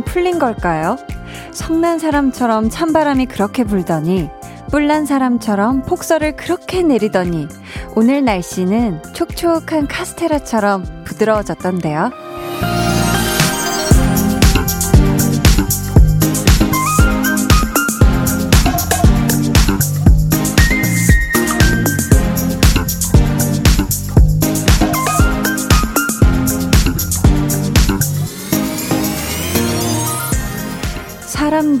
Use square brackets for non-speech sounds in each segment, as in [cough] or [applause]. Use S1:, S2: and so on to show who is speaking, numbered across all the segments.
S1: 좀 풀린 걸까요? 성난 사람처럼 찬바람이 그렇게 불더니 뿔난 사람처럼 폭설을 그렇게 내리더니 오늘 날씨는 촉촉한 카스테라처럼 부드러워졌던데요.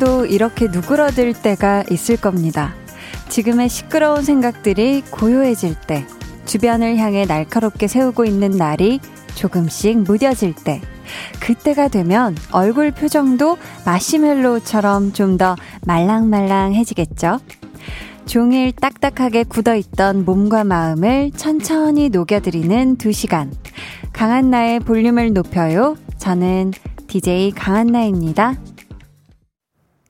S1: 사람도 이렇게 누그러들 때가 있을 겁니다. 지금의 시끄러운 생각들이 고요해질 때, 주변을 향해 날카롭게 세우고 있는 날이 조금씩 무뎌질 때, 그때가 되면 얼굴 표정도 마시멜로우처럼 좀 더 말랑말랑해지겠죠? 종일 딱딱하게 굳어있던 몸과 마음을 천천히 녹여드리는 두 시간. 강한나의 볼륨을 높여요. 저는 DJ 강한나입니다.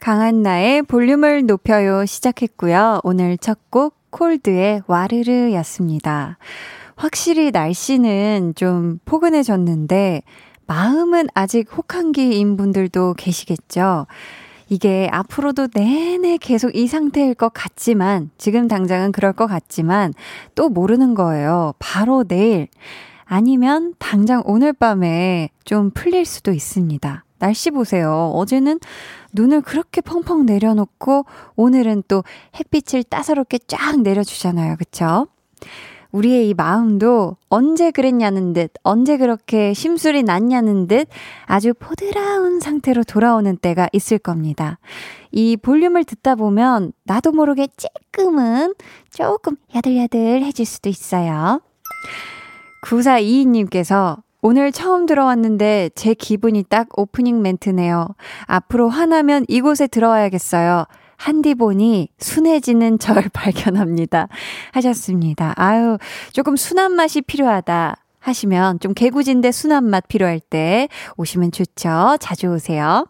S1: 강한 나의 볼륨을 높여요 시작했고요. 오늘 첫 곡 콜드의 와르르 였습니다. 확실히 날씨는 좀 포근해졌는데 마음은 아직 혹한기인 분들도 계시겠죠. 이게 앞으로도 내내 계속 이 상태일 것 같지만, 지금 당장은 그럴 것 같지만, 또 모르는 거예요. 바로 내일, 아니면 당장 오늘 밤에 좀 풀릴 수도 있습니다. 날씨 보세요. 어제는 눈을 그렇게 펑펑 내려놓고 오늘은 또 햇빛을 따사롭게 쫙 내려주잖아요. 그쵸? 우리의 이 마음도 언제 그랬냐는 듯, 언제 그렇게 심술이 났냐는 듯 아주 포드라운 상태로 돌아오는 때가 있을 겁니다. 이 볼륨을 듣다 보면 나도 모르게 쬐끔은 조금 야들야들해질 수도 있어요. 9422님께서 오늘 처음 들어왔는데 제 기분이 딱 오프닝 멘트네요. 앞으로 화나면 이곳에 들어와야겠어요. 한디 보니 순해지는 절 [laughs] 발견합니다. 하셨습니다. 아유, 조금 순한 맛이 필요하다. 하시면 좀 개구진데 순한 맛 필요할 때 오시면 좋죠. 자주 오세요.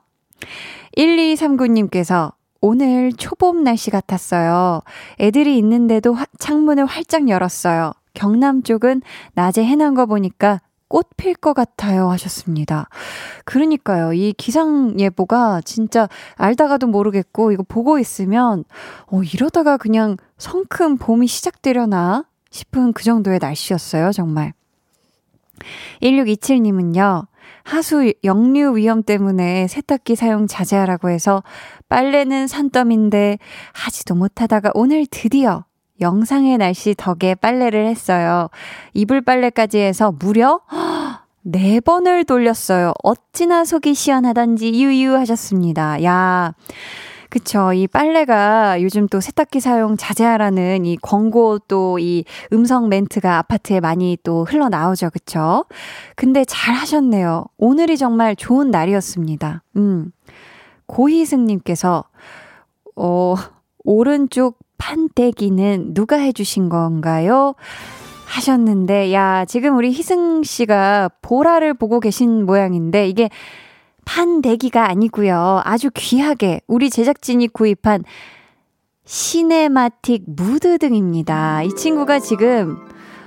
S1: 1239님께서 오늘 초봄 날씨 같았어요. 애들이 있는데도 화, 창문을 활짝 열었어요. 경남 쪽은 낮에 해난 거 보니까 꽃필것 같아요 하셨습니다. 그러니까요. 이 기상 예보가 진짜 알다가도 모르겠고 이거 보고 있으면 어 이러다가 그냥 성큼 봄이 시작되려나 싶은 그 정도의 날씨였어요. 정말. 1627님은요. 하수 역류 위험 때문에 세탁기 사용 자제하라고 해서 빨래는 산더미인데 하지도 못하다가 오늘 드디어 영상의 날씨 덕에 빨래를 했어요. 이불 빨래까지 해서 무려 [gasps] 네 번을 돌렸어요. 어찌나 속이 시원하던지 유유 하셨습니다. 야. 그쵸. 이 빨래가 요즘 또 세탁기 사용 자제하라는 이 광고 또 이 음성 멘트가 아파트에 많이 또 흘러나오죠. 그쵸. 근데 잘 하셨네요. 오늘이 정말 좋은 날이었습니다. 음. 고희승님께서, 어, 오른쪽 판때기는 누가 해주신 건가요? 하셨는데, 야, 지금 우리 희승 씨가 보라를 보고 계신 모양인데, 이게 판대기가 아니고요. 아주 귀하게 우리 제작진이 구입한 cinematic 무드 등입니다. 이 친구가 지금,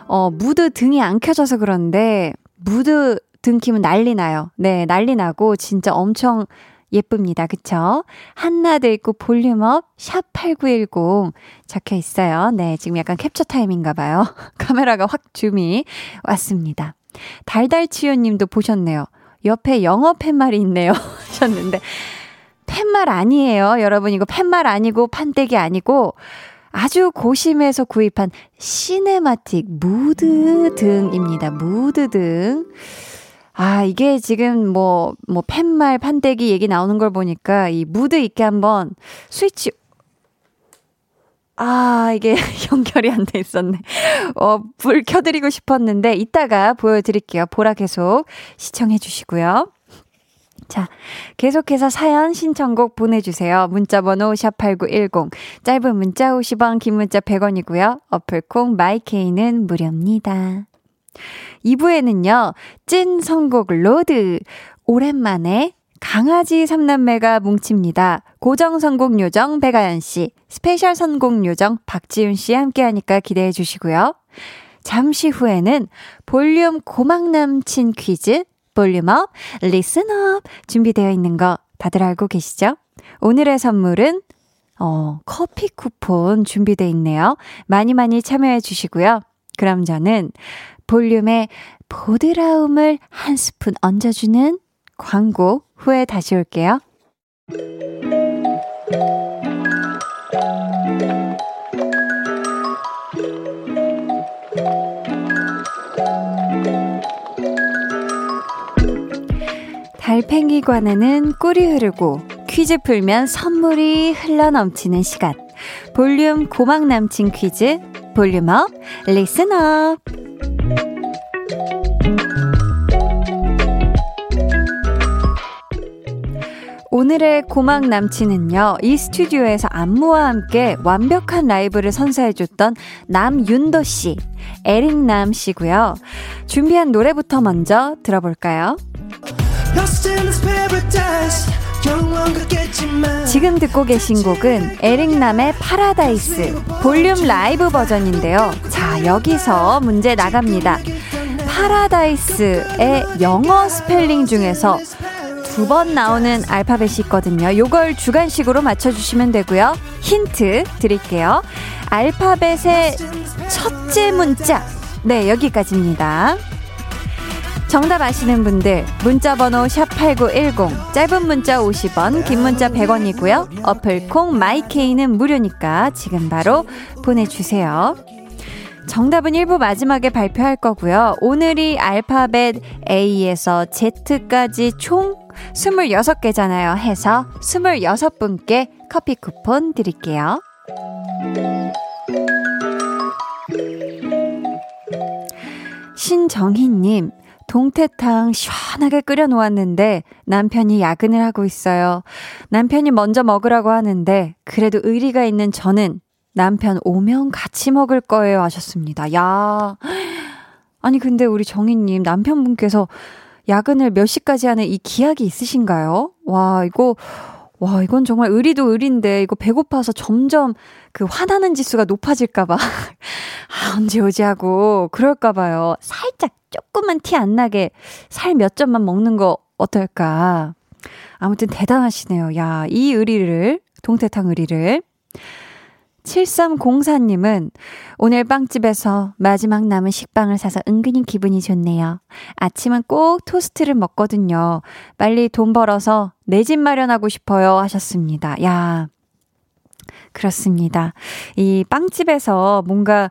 S1: 어, 무드 등이 안 켜져서 그런데, 무드 등 키면 난리 나요. 네, 난리 나고, 진짜 엄청 예쁩니다. 그쵸? 한나도 있고 볼륨업 샵8910 적혀 있어요. 네, 지금 약간 캡처 타임인가 봐요. [laughs] 카메라가 확 줌이 왔습니다. 달달치유 님도 보셨네요. 옆에 영어 팻말이 있네요. [laughs] 하셨는데 팻말 아니에요. 여러분 이거 팻말 아니고 판때기 아니고 아주 고심해서 구입한 cinematic 무드 등입니다. 무드 등. 아, 이게 지금 뭐, 뭐, 팻말, 판때기 얘기 나오는 걸 보니까 이 무드 있게 한번 스위치, 아, 이게 [laughs] 연결이 안 돼 있었네. 어, 불 켜드리고 싶었는데, 이따가 보여드릴게요. 보라 계속 시청해 주시고요. 자, 계속해서 사연 신청곡 보내주세요. 문자번호 샵8910. 짧은 문자 50원, 긴 문자 100원이고요. 어플콩 마이케이는 무료입니다. 2부에는요, 찐 선곡 로드. 오랜만에 강아지 삼남매가 뭉칩니다. 고정 선곡 요정 배가연 씨, 스페셜 선곡 요정 박지윤 씨 함께 하니까 기대해 주시고요. 잠시 후에는 볼륨 고막 남친 퀴즈 볼륨업, listen up 준비되어 있는 거 다들 알고 계시죠? 오늘의 선물은 어, 커피 쿠폰 준비되어 있네요. 많이 많이 참여해 주시고요. 그럼 저는 볼륨에 보드라움을 한 스푼 얹어주는 광고 후에 다시 올게요. 달팽이관에는 꿀이 흐르고 퀴즈 풀면 선물이 흘러넘치는 시간. 볼륨 고막 남친 퀴즈 볼륨업 listen up 오늘의 고막 남친은요, 이 스튜디오에서 안무와 함께 완벽한 라이브를 선사해줬던 남윤도 씨, 에릭남 씨고요. 준비한 노래부터 먼저 들어볼까요? 지금 듣고 계신 곡은 에릭남의 파라다이스 볼륨 라이브 버전인데요. 자, 여기서 문제 나갑니다. 파라다이스의 영어 스펠링 중에서 두 번 나오는 알파벳이 있거든요. 요걸 주관식으로 맞춰주시면 되고요. 힌트 드릴게요. 알파벳의 첫째 문자. 네, 여기까지입니다. 정답 아시는 분들 문자 번호 샵8910 짧은 문자 50원 긴 문자 100원이고요. 어플 콩 마이케이는 무료니까 지금 바로 보내주세요. 정답은 1부 마지막에 발표할 거고요. 오늘이 알파벳 A에서 Z까지 총 26개잖아요. 해서 26분께 커피 쿠폰 드릴게요. 신정희님, 동태탕 시원하게 끓여 놓았는데 남편이 야근을 하고 있어요. 남편이 먼저 먹으라고 하는데 그래도 의리가 있는 저는 남편 오면 같이 먹을 거예요 하셨습니다. 야. 아니 근데 우리 정희님 남편분께서 야근을 몇 시까지 하는 이 기약이 있으신가요? 와, 이거 와, 이건 정말 의리도 의리인데, 이거 배고파서 점점 그 화나는 지수가 높아질까봐. [laughs] 아, 언제 오지 하고, 그럴까봐요. 살짝 조금만 티 안 나게 살 몇 점만 먹는 거 어떨까. 아무튼 대단하시네요. 야, 이 의리를, 동태탕 의리를. 7304님은 오늘 빵집에서 마지막 남은 식빵을 사서 은근히 기분이 좋네요. 아침은 꼭 토스트를 먹거든요. 빨리 돈 벌어서 내 집 마련하고 싶어요. 하셨습니다. 야, 그렇습니다. 이 빵집에서 뭔가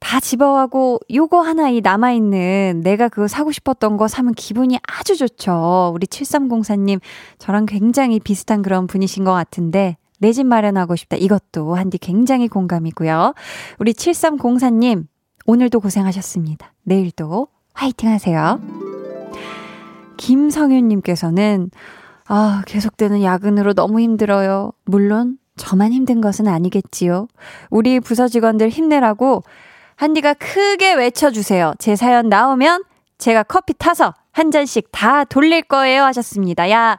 S1: 다 집어가고 요거 하나 이 남아있는 내가 그거 사고 싶었던 거 사면 기분이 아주 좋죠. 우리 7304님 저랑 굉장히 비슷한 그런 분이신 것 같은데 내 집 마련하고 싶다. 이것도 한디 굉장히 공감이고요. 우리 7304님, 오늘도 고생하셨습니다. 내일도 화이팅 하세요. 김성윤님께서는, 아, 계속되는 야근으로 너무 힘들어요. 물론, 저만 힘든 것은 아니겠지요. 우리 부서 직원들 힘내라고 한디가 크게 외쳐주세요. 제 사연 나오면 제가 커피 타서 한 잔씩 다 돌릴 거예요. 하셨습니다. 야,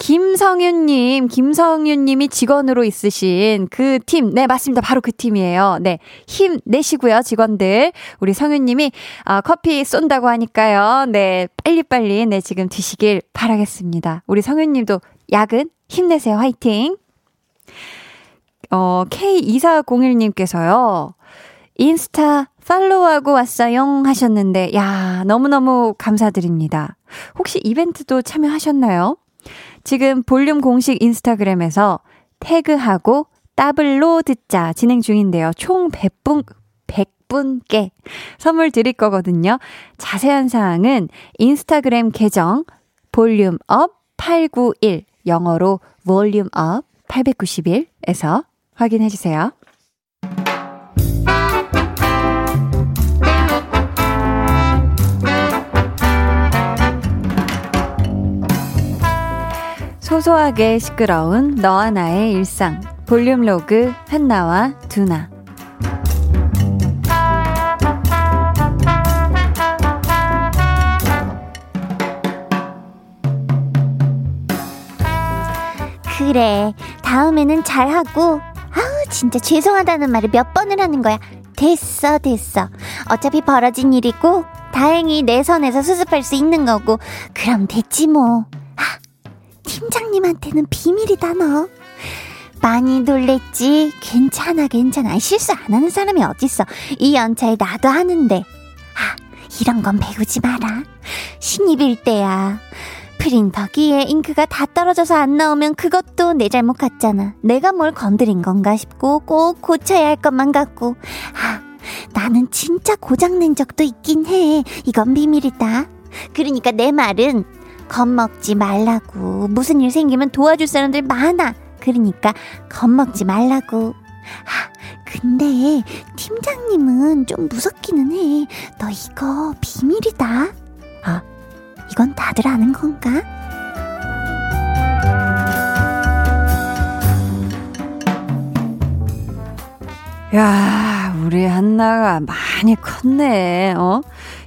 S1: 김성윤님, 김성윤님이 직원으로 있으신 그 팀, 네, 맞습니다. 바로 그 팀이에요. 네, 힘 내시고요, 직원들. 우리 성윤님이 아, 커피 쏜다고 하니까요. 네, 빨리 빨리, 네, 지금 드시길 바라겠습니다. 우리 성윤님도 야근 힘내세요. 화이팅! 어, K2401님께서요. 인스타 팔로우하고 왔어요 하셨는데, 야, 너무너무 감사드립니다. 혹시 이벤트도 참여하셨나요? 지금 볼륨 공식 인스타그램에서 태그하고 더블로 듣자 진행 중인데요. 총 100분, 100분께 선물 드릴 거거든요. 자세한 사항은 인스타그램 계정 볼륨업 891 영어로 볼륨업 891에서 확인해 주세요. 소소하게 시끄러운 너와 나의 일상. 볼륨 로그 한나와 두나.
S2: 그래 다음에는 잘하고. 아우 진짜 죄송하다는 말을 몇 번을 하는 거야. 됐어 됐어. 어차피 벌어진 일이고 다행히 내 선에서 수습할 수 있는 거고. 그럼 됐지 뭐. 아, 팀장님한테는 비밀이다 너. 많이 놀랬지? 괜찮아, 괜찮아. 실수 안 하는 사람이 어딨어. 이 연차에 나도 하는데. 아, 이런 건 배우지 마라. 신입일 때야. 프린터 기에 잉크가 다 떨어져서 안 나오면 그것도 내 잘못 같잖아. 내가 뭘 건드린 건가 싶고 꼭 고쳐야 할 것만 같고. 아, 나는 진짜 고장낸 적도 있긴 해. 이건 비밀이다. 그러니까 내 말은 겁먹지 말라고. 무슨 일 생기면 도와줄 사람들 많아. 그러니까 겁먹지 말라고. 아, 근데 팀장님은 좀 무섭기는 해. 너 이거 비밀이다. 아, 이건 다들 아는 건가?
S1: 야, 우리 한나가 많이 컸네, 어?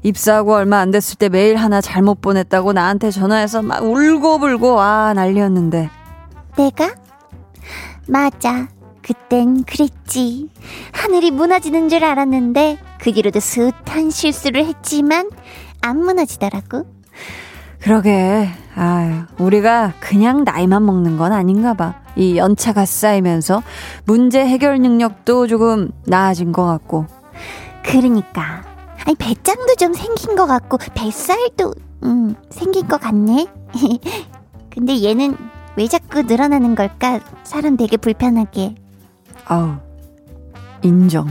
S1: 입사하고 얼마 안 됐을 때 메일 하나 잘못 보냈다고 나한테 전화해서 막 울고불고, 아, 난리였는데.
S2: 내가? 맞아. 그땐 그랬지. 하늘이 무너지는 줄 알았는데, 그 뒤로도 숱한 실수를 했지만, 안 무너지더라고.
S1: 그러게, 아 우리가 그냥 나이만 먹는 건 아닌가 봐. 이 연차가 쌓이면서 문제 해결 능력도 조금 나아진 것 같고.
S2: 그러니까. 아니, 배짱도 좀 생긴 것 같고, 뱃살도, 음, 생긴 것 같네. [laughs] 근데 얘는 왜 자꾸 늘어나는 걸까? 사람 되게 불편하게.
S1: 아우, 인정.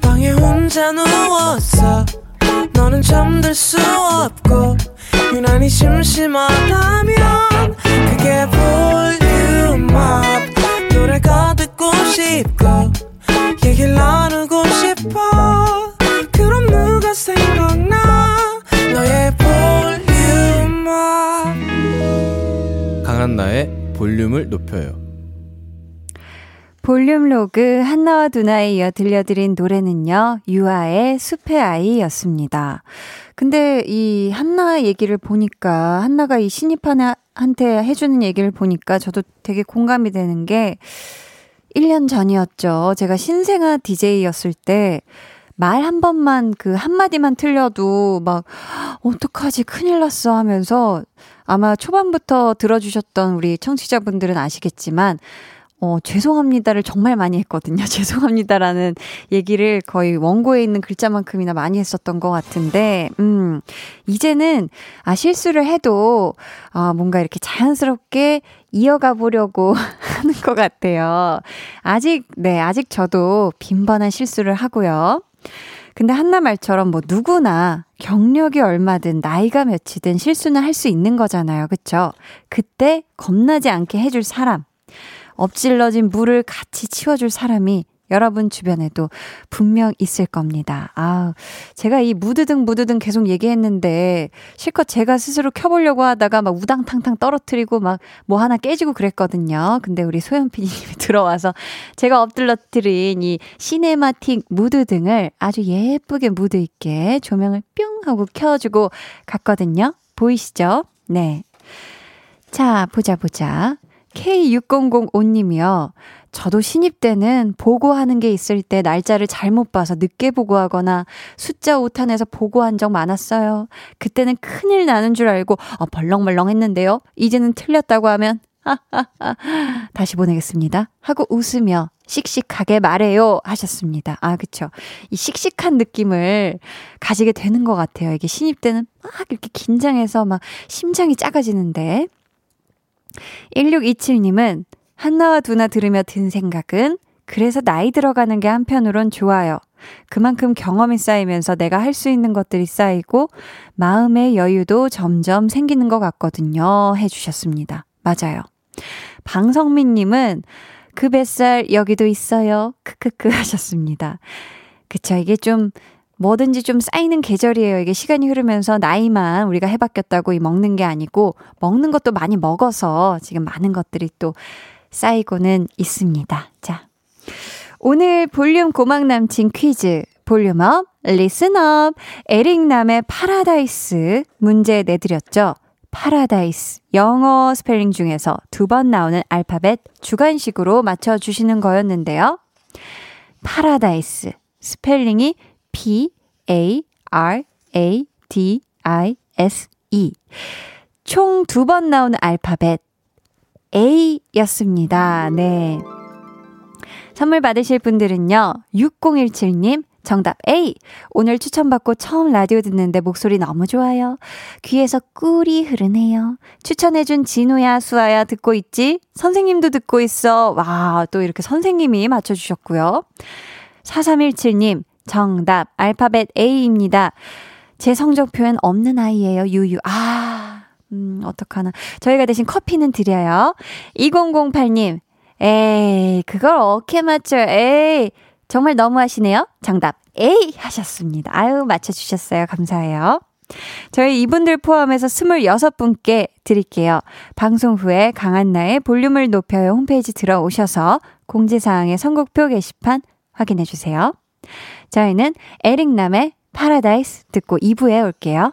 S1: 방에 혼자 누웠어. 너는 잠들 수 없고, 유난히 심심하다면, 그게 볼륨업. 노래가 듣고 싶고, 얘기를 나누고 싶어. 그럼 누가 생각나? 너의
S3: 강한나의 볼륨을 높여요.
S1: 볼륨 로그 한나와 두나에 이어 들려드린 노래는요, 유아의 숲의 아이였습니다. 근데 이 한나 얘기를 보니까, 한나가 이 신입한테 해주는 얘기를 보니까 저도 되게 공감이 되는 게, 1년 전이었죠. 제가 신생아 DJ였을 때, 말 한 번만 그 한마디만 틀려도 막, 어떡하지, 큰일 났어 하면서 아마 초반부터 들어주셨던 우리 청취자분들은 아시겠지만, 어, 죄송합니다를 정말 많이 했거든요. [laughs] 죄송합니다라는 얘기를 거의 원고에 있는 글자만큼이나 많이 했었던 것 같은데, 음, 이제는, 아, 실수를 해도, 아, 뭔가 이렇게 자연스럽게 이어가 보려고 [laughs] 하는 것 같아요. 아직, 네, 아직 저도 빈번한 실수를 하고요. 근데 한나 말처럼 뭐 누구나 경력이 얼마든 나이가 몇이든 실수는 할 수 있는 거잖아요. 그쵸? 그때 겁나지 않게 해줄 사람. 엎질러진 물을 같이 치워줄 사람이 여러분 주변에도 분명 있을 겁니다. 아, 제가 이 무드등 무드등 계속 얘기했는데 실컷 제가 스스로 켜보려고 하다가 막 우당탕탕 떨어뜨리고 막 뭐 하나 깨지고 그랬거든요. 근데 우리 소연 PD님이 [laughs] 들어와서 제가 엎질러뜨린 이 cinematic 무드등을 아주 예쁘게 무드 있게 조명을 뿅 하고 켜주고 갔거든요. 보이시죠? 네. 자, 보자, 보자. K6005님이요. 저도 신입 때는 보고하는 게 있을 때 날짜를 잘못 봐서 늦게 보고하거나 숫자 오타 내서 보고한 적 많았어요. 그때는 큰일 나는 줄 알고 어, 벌렁벌렁 했는데요. 이제는 틀렸다고 하면 다시 보내겠습니다. 하고 웃으며 씩씩하게 말해요 하셨습니다. 아 그쵸. 이 씩씩한 느낌을 가지게 되는 것 같아요. 이게 신입 때는 막 이렇게 긴장해서 막 심장이 작아지는데 1627님은 한나와 두나 들으며 든 생각은 그래서 나이 들어가는 게 한편으론 좋아요. 그만큼 경험이 쌓이면서 내가 할 수 있는 것들이 쌓이고 마음의 여유도 점점 생기는 것 같거든요. 해주셨습니다. 맞아요. 방성민님은 그 뱃살 여기도 있어요. 크크크 [laughs] 하셨습니다. 그쵸. 이게 좀 뭐든지 좀 쌓이는 계절이에요. 이게 시간이 흐르면서 나이만 우리가 해바뀌었다고 이 먹는 게 아니고 먹는 것도 많이 먹어서 지금 많은 것들이 또 쌓이고는 있습니다. 자. 오늘 볼륨 고막 남친 퀴즈. 볼륨업, listen up, 에릭남의 파라다이스 문제 내드렸죠. 파라다이스. 영어 스펠링 중에서 두 번 나오는 알파벳 주관식으로 맞춰주시는 거였는데요. 파라다이스. 스펠링이 P A R A D I S E. 총 두 번 나온 알파벳 A였습니다. 네. 선물 받으실 분들은요. 6017님, 정답 A. 오늘 추천받고 처음 라디오 듣는데 목소리 너무 좋아요. 귀에서 꿀이 흐르네요. 추천해준 진우야, 수아야 듣고 있지? 선생님도 듣고 있어. 와, 또 이렇게 선생님이 맞춰주셨고요. 4317님, 정답. 알파벳 A입니다. 제 성적 표현 없는 아이예요, 유유. 아, 음, 어떡하나. 저희가 대신 커피는 드려요. 2008님, 에이, 그걸 어떻게 맞춰, 에이. 정말 너무하시네요. 정답 A 하셨습니다. 아유, 맞춰주셨어요. 감사해요. 저희 이분들 포함해서 26분께 드릴게요. 방송 후에 강한나의 볼륨을 높여요 홈페이지 들어오셔서 공지사항의 선곡표 게시판 확인해주세요. 저희는 에릭남의 파라다이스 듣고 2부에 올게요.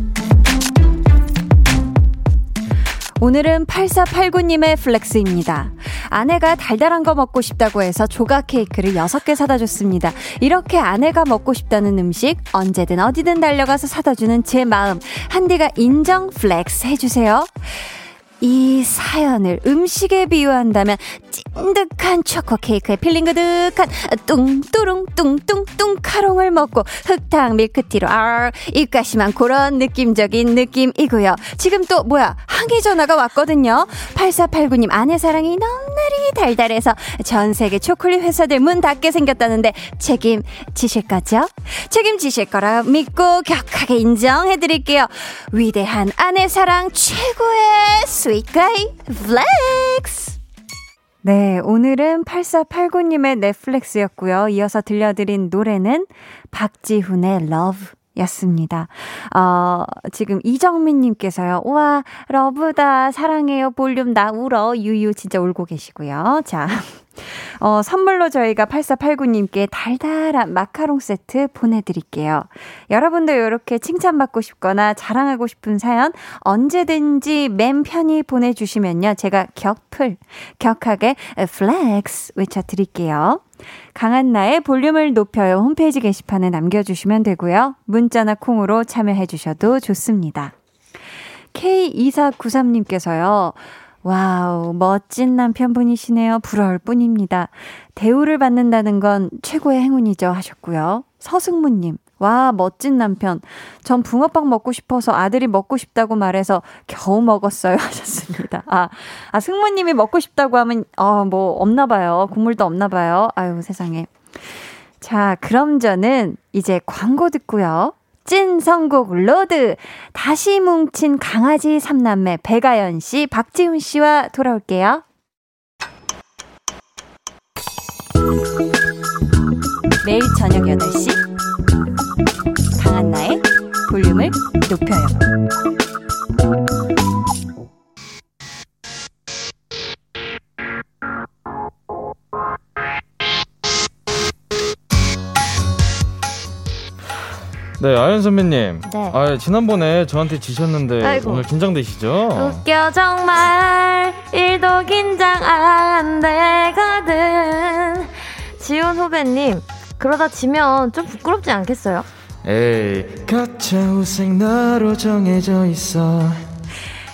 S1: 오늘은 8489님의 flex입니다. 아내가 달달한 거 먹고 싶다고 해서 조각 케이크를 6개 사다 줬습니다. 이렇게 아내가 먹고 싶다는 음식 언제든 어디든 달려가서 사다 주는 제 마음. 한디가 인정 flex 해주세요. 이 사연을 음식에 비유한다면 찐득한 초코 케이크에 filling 그득한 뚱뚜룽 뚱뚱뚱 카롱을 먹고 흑당 밀크티로 아 입가심한 그런 느낌적인 느낌이고요. 지금 또 뭐야 항의 전화가 왔거든요. 8489님 아내 사랑이 넘나리 달달해서 전 세계 초콜릿 회사들 문 닫게 생겼다는데 책임지실 거죠? 책임지실 거라 믿고 격하게 인정해드릴게요. 위대한 아내 사랑 최고의 수 sweet guy flex! 네, 오늘은 8489님의 네, flex였고요. 이어서 들려드린 노래는 박지훈의 Love 였습니다. 어, 지금 이정민님께서요. 우와, Love다. 사랑해요. 볼륨 나 울어. 유유 진짜 울고 계시고요. 자. 어, 선물로 저희가 8489님께 달달한 마카롱 세트 보내드릴게요. 여러분도 이렇게 칭찬받고 싶거나 자랑하고 싶은 사연 언제든지 맘 편히 보내주시면요. 제가 격풀, 격하게 flex 외쳐드릴게요. 강한나의 볼륨을 높여요 홈페이지 게시판에 남겨주시면 되고요. 문자나 콩으로 참여해주셔도 좋습니다. K2493님께서요. 와우, 멋진 남편분이시네요. 부러울 뿐입니다. 대우를 받는다는 건 최고의 행운이죠. 하셨고요. 서승무님, 와, 멋진 남편. 전 붕어빵 먹고 싶어서 아들이 먹고 싶다고 말해서 겨우 먹었어요. [laughs] 하셨습니다. 아, 아, 승무님이 먹고 싶다고 하면, 어, 뭐, 없나 봐요. 국물도 없나 봐요. 아유, 세상에. 자, 그럼 저는 이제 광고 듣고요. 찐 선곡 road. 다시 뭉친 강아지 삼남매 백아연 씨, 박지훈 씨와 돌아올게요. 매일 저녁 8시 강한나의 볼륨을 높여요.
S4: 네, 아연 선배님.
S1: 네.
S4: 아, 지난번에 저한테 지셨는데
S1: 아이고.
S4: 오늘 긴장되시죠?
S1: 웃겨 정말 일도 긴장 안 되거든 지훈 후배님 그러다 지면 좀 부끄럽지 않겠어요?
S4: 에이, 가짜 우생 나로 정해져 있어.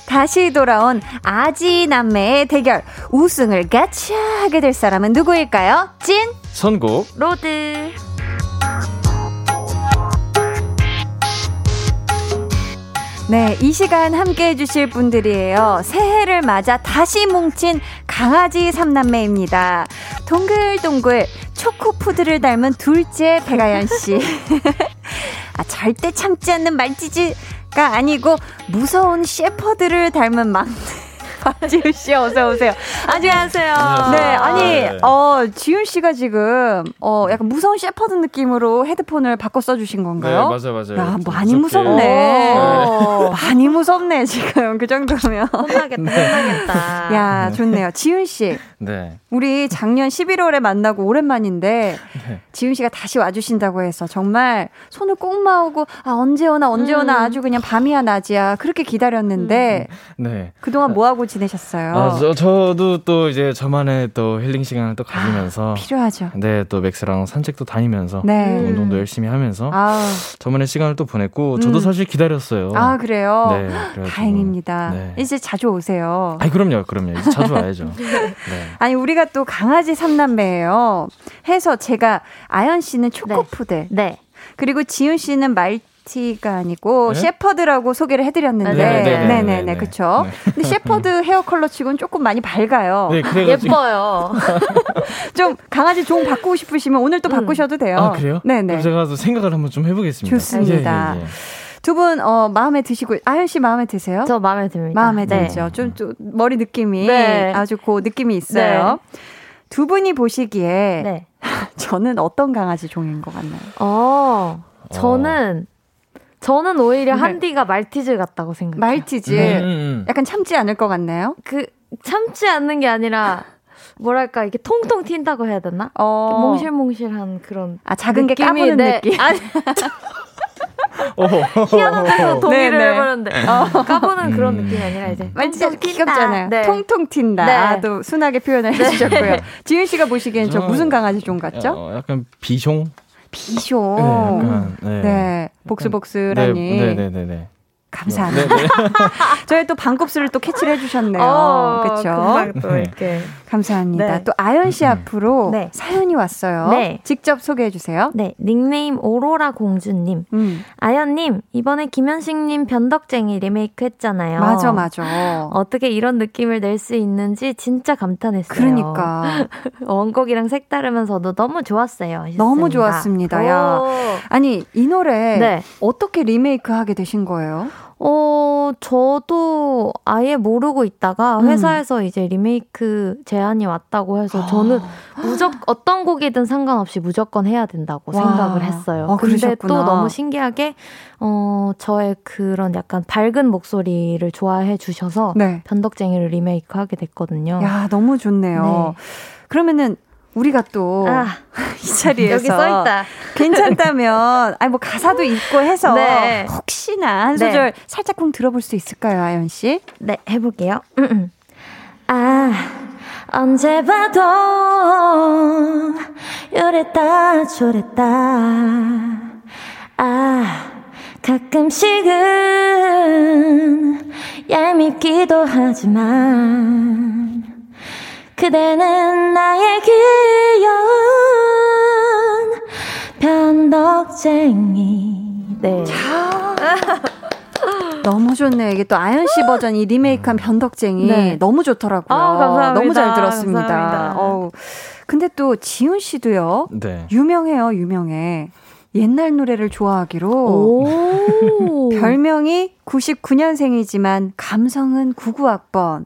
S1: 다시 돌아온 아지 남매의 대결 우승을 가차 하게 될 사람은 누구일까요? 찐
S4: 선곡.
S1: road 네, 이 시간 함께 해주실 분들이에요. 새해를 맞아 다시 뭉친 강아지 삼남매입니다. 동글동글 초코푸들을 닮은 둘째 백아연 씨. [laughs] 아, 절대 참지 않는 말티즈가 아니고 무서운 셰퍼드를 닮은 막내. 박지훈 씨 어서 오세요. 안녕하세요. 네, 아니
S4: 네.
S1: 어 지훈 씨가 지금 어 약간 무서운 셰퍼드 느낌으로 헤드폰을 바꿔 써주신
S4: 네,
S1: 건가요?
S4: 맞아요, 맞아요.
S1: 야,
S4: 좀
S1: 많이
S4: 무섭게.
S1: 무섭네.
S5: 오.
S1: 많이 무섭네 지금 그 정도면.
S5: 혼나겠다, 혼나겠다.
S1: 야 좋네요. 지훈 씨,
S4: 네.
S1: 우리 작년 11월에 만나고 오랜만인데
S4: 네.
S1: 지훈 씨가 다시 와주신다고 해서 정말 손을 꼭 마오고 아 언제 오나 언제 오나 아주 그냥 밤이야 낮이야 그렇게 기다렸는데
S4: 네.
S1: 그동안 뭐 하고 지내셨어요?
S4: 아, 저, 저도 또 이제 저만의 또 힐링 시간을 또 가지면서.
S1: 필요하죠.
S4: 네, 또 맥스랑 산책도 다니면서.
S1: 네.
S4: 운동도 열심히 하면서.
S1: 아,
S4: 저만의 시간을 또 보냈고, 저도
S1: 음.
S4: 사실 기다렸어요.
S1: 아 그래요.
S4: 네, 그래가지고.
S1: 다행입니다.
S4: 네.
S1: 이제 자주 오세요.
S4: 아니, 그럼요, 그럼요. 이제 자주 와야죠. [laughs] 네.
S1: 아니 우리가 또 강아지 삼남매예요. 해서 제가 아연 씨는 초코푸들
S5: 네.
S1: 그리고 지훈 씨는 말 티가 아니고
S4: 네?
S1: 셰퍼드라고 소개를 해드렸는데
S5: 네, 네, 네,
S1: 네, 네. 그쵸. 근데 셰퍼드 헤어 컬러 치고는 조금 많이 밝아요.
S4: 네.
S5: 예뻐요. [laughs]
S1: 좀 강아지 종 바꾸고 싶으시면 오늘 또
S5: 음.
S1: 바꾸셔도 돼요.
S4: 아, 그래요?
S1: 네네.
S4: 제가 또 생각을 한번 좀 해보겠습니다.
S1: 좋습니다.
S4: 예, 예, 예.
S1: 두분 어, 마음에 드시고 아연 씨 마음에 드세요?
S5: 저 마음에 듭니다.
S1: 마음에
S5: 네.
S1: 들죠. 좀, 좀 머리 느낌이
S5: 네.
S1: 아주 그 느낌이 있어요. 두 분이 보시기에
S5: 네. [laughs]
S1: 저는 어떤 강아지 종인 것 같나요?
S5: 어, 저는, 저는 오히려
S1: 네.
S5: 한디가 말티즈 같다고 생각해요.
S1: 말티즈.
S4: 음, 음.
S1: 약간 참지 않을 것 같나요?
S5: 그, 참지 않는 게 아니라, 뭐랄까, 이게 통통 튄다고 해야 되나?
S1: 어.
S5: 몽실몽실한 그런.
S1: 아, 작은 게
S5: 느낌이,
S1: 까부는
S5: 네.
S1: 느낌.
S5: 아니, [laughs] 희한한 데서 동의를
S1: 네네.
S5: 해보는데. 까부는 그런
S4: 음.
S5: 느낌이 아니라 이제. 튄다.
S1: 귀엽잖아요.
S5: 네.
S1: 통통 튄다.
S5: 네.
S1: 아, 또 순하게 표현을 해주셨고요. [laughs] 지윤 씨가 보시기엔 저
S4: 저-
S1: 무슨 강아지 종 같죠?
S4: 어, 약간 비숑?
S1: 비숑.
S4: 네, 약간, 네.
S1: 네. 복슬복슬하니.
S4: 네, 네, 네, 네.
S1: 감사합니다.
S4: 네, 네. [laughs]
S1: 저희 또 반곱슬을 또 캐치를 해주셨네요.
S5: 어,
S1: 그렇죠.
S5: 금방 또
S4: 네.
S5: 이렇게.
S1: 감사합니다.
S5: 네.
S1: 또 아연 씨 앞으로
S5: 네.
S1: 사연이 왔어요.
S5: 네.
S1: 직접 소개해 주세요.
S5: 네, 닉네임 오로라 공주님.
S1: 음,
S5: 아연님, 이번에 김현식님 변덕쟁이 리메이크 했잖아요.
S1: 맞아, 맞아.
S5: 어떻게 이런 느낌을 낼 수 있는지 진짜 감탄했어요.
S1: 그러니까 [laughs]
S5: 원곡이랑 색다르면서도 너무 좋았어요.
S1: 너무
S5: 하셨습니다.
S1: 좋았습니다. 야.
S5: 오.
S1: 아니 이 노래
S5: 네.
S1: 어떻게 리메이크 하게 되신 거예요?
S5: 어, 저도 아예 모르고 있다가
S1: 음.
S5: 회사에서 이제 리메이크 제안이 왔다고 해서 저는 무조 어떤 곡이든 상관없이 무조건 해야 된다고
S1: 와.
S5: 생각을 했어요.
S1: 아,
S5: 근데
S1: 그러셨구나.
S5: 또 너무 신기하게 어, 저의 그런 약간 밝은 목소리를 좋아해 주셔서
S1: 네.
S5: 변덕쟁이를 리메이크 하게 됐거든요.
S1: 야 너무 좋네요.
S5: 네.
S1: 그러면은 우리가 또 [laughs] 이
S5: 아,
S1: 자리에서
S5: 여기 써 있다.
S1: 괜찮다면 아니 뭐 가사도 있고 해서
S5: 네.
S1: 혹시나 한
S5: 네.
S1: 소절 살짝쿵 들어볼 수 있을까요, 아연 씨?
S5: 네, 해볼게요. 아, 언제 봐도 이랬다 저랬다. 아, 가끔씩은 얄밉기도 하지만 그대는 나의 귀여운 변덕쟁이. 네. [laughs]
S1: 너무 좋네요. 이게 또 아연 씨 버전 이 리메이크한 변덕쟁이
S5: 네.
S1: 너무 좋더라고요.
S5: 아, 감사합니다.
S1: 너무 잘 들었습니다.
S5: 감사합니다.
S1: 어우. 근데 또 지훈 씨도요.
S4: 네.
S1: 유명해요, 유명해. 옛날 노래를 좋아하기로
S5: 오. [laughs]
S1: 별명이 99년생이지만 감성은 99학번.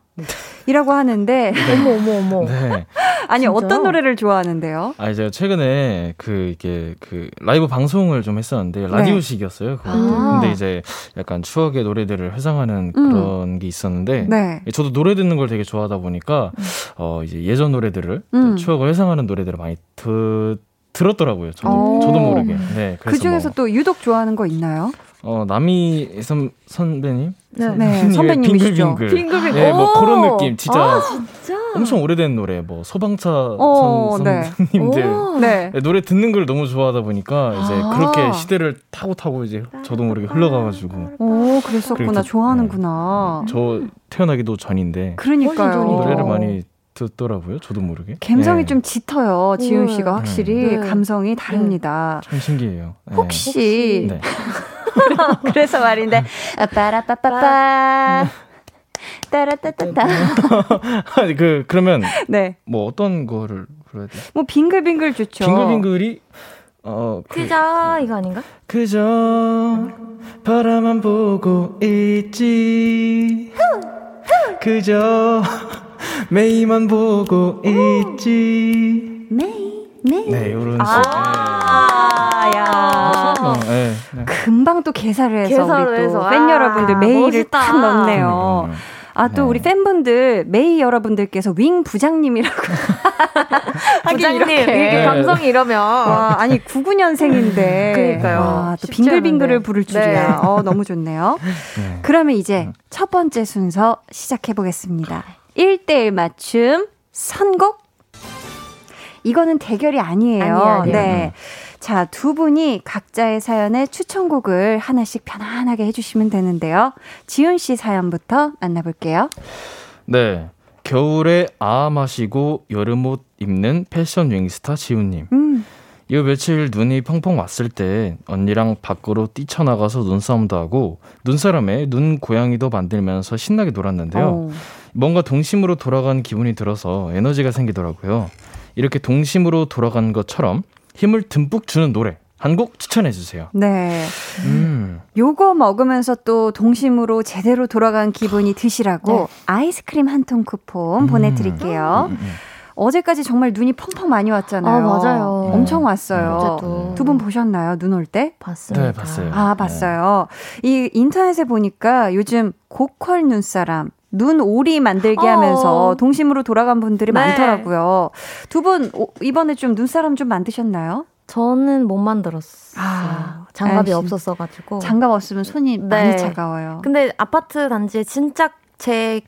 S1: 이라고 하는데
S5: 어머, 어머, 어머.
S4: 네. [laughs]
S1: 아니
S5: 진짜요?
S1: 어떤 노래를 좋아하는데요?
S4: 아, 제가 최근에 그, 이게 그 라이브 방송을 좀 했었는데, 라디오식이었어요. 그것도.
S1: 아.
S4: 근데 이제 약간 추억의 노래들을 회상하는
S1: 음.
S4: 그런 게 있었는데,
S1: 네.
S4: 저도 노래 듣는 걸 되게 좋아하다 보니까, 어, 이제 예전 노래들을,
S1: 음.
S4: 추억을 회상하는 노래들을 많이 드, 들었더라고요. 저도,
S1: 오.
S4: 저도 모르게. 네. 그
S1: 중에서
S4: 뭐,
S1: 또 유독 좋아하는 거 있나요?
S4: 어, 남이 선, 선배님?
S5: 네.
S1: 네,
S4: 선배님의
S1: 선배님이시죠.
S4: 빙글빙글.
S5: 빙글빙글.
S4: 네, 뭐
S5: 오.
S4: 그런 느낌. 진짜
S5: 아, 진짜?
S4: 엄청 오래된 노래, 뭐 소방차
S1: 어,
S4: 선,
S1: 네.
S4: 선생님들.
S5: 오.
S1: 네.
S4: 네, 노래 듣는 걸 너무 좋아하다 보니까 이제
S1: 아.
S4: 그렇게 시대를 타고 타고 이제 저도 모르게 흘러가가지고
S1: 오, 그랬었구나.
S4: 그렇게-
S1: 좋아하는구나.
S4: 저 태어나기도 전인데
S1: 그러니까요.
S4: 노래를 많이 듣더라고요. 저도 모르게.
S1: 감성이
S4: 네,
S1: 좀 짙어요.
S5: 네.
S1: 씨가 확실히
S5: 네.
S1: 감성이 다릅니다.
S4: 참 신기해요. 네.
S1: 혹시
S4: 네. [laughs]
S1: 그래서 말인데 빠라빠빠빠 따라따따따. [laughs]
S4: 그 그러면
S1: 네.
S4: 뭐 어떤 거를 불러야 돼?
S1: 뭐 빙글빙글 좋죠.
S4: 빙글빙글이 어
S5: 그, 그저 이거 아닌가?
S4: 그저 바라만 보고 있지. 그저 메이만 보고 있지.
S1: 메이 메이.
S4: 네, 요런
S1: 아, 아, 야.
S4: 어, 네, 네.
S1: 금방 또 개사를 해서
S5: 개사를
S1: 우리
S5: 해서.
S1: 또팬
S5: 아,
S1: 여러분들 메이를
S5: 멋있다.
S1: 딱 넣네요.
S4: 음, 음, 음.
S1: 아, 또
S4: 네.
S1: 우리 팬분들, 메이 여러분들께서 윙 부장님이라고. [laughs]
S5: 부장님
S1: 이렇게.
S5: 이렇게 감성이 이러면
S1: 와, 아니, 99년생인데.
S5: 그러니까요.
S1: 와, 또 빙글빙글을
S5: 않은데.
S1: 부를 줄이야.
S5: 네.
S1: 어, 너무 좋네요.
S4: 네.
S1: 그러면 이제 첫 번째 순서 시작해보겠습니다. 1대1 맞춤 선곡? 이거는 대결이 아니에요.
S5: 아니에요, 아니에요.
S1: 네. 자, 두 분이 각자의 사연에 추천곡을 하나씩 편안하게 해주시면 되는데요. 지훈 씨 사연부터 만나볼게요.
S4: 네. 겨울에 아 마시고 여름 옷 입는 패션 윙스타 지훈님.
S1: 음,
S4: 이 며칠 눈이 펑펑 왔을 때 언니랑 밖으로 뛰쳐나가서 눈싸움도 하고 눈사람에 눈 고양이도 만들면서 신나게 놀았는데요.
S1: 어.
S4: 뭔가 동심으로 돌아간 기분이 들어서 에너지가 생기더라고요. 이렇게 동심으로 돌아간 것처럼 힘을 듬뿍 주는 노래 한곡 추천해 주세요.
S1: 네.
S4: 음.
S1: 요거 먹으면서 또 동심으로 제대로 돌아간 기분이 드시라고
S5: 네.
S1: 아이스크림 한 통 쿠폰
S4: 음.
S1: 보내드릴게요.
S4: 음, 음.
S1: 어제까지 정말 눈이 펑펑 많이 왔잖아요.
S5: 아, 맞아요.
S1: 엄청 왔어요.
S5: 어제도.
S1: 두분 보셨나요? 눈 올 때?
S5: 봤습니다.
S4: 네, 봤어요.
S1: 아, 봤어요. 이 인터넷에 보니까 요즘 고퀄 눈사람, 눈 오리 만들기
S5: 어.
S1: 하면서 동심으로 돌아간 분들이
S5: 네.
S1: 많더라고요. 두 분 이번에 좀 눈사람 좀 만드셨나요?
S5: 저는 못 만들었어요.
S1: 아,
S5: 장갑이. 없었어가지고.
S1: 장갑 없으면 손이
S5: 네.
S1: 많이 차가워요.
S5: 근데 아파트 단지에 진짜 제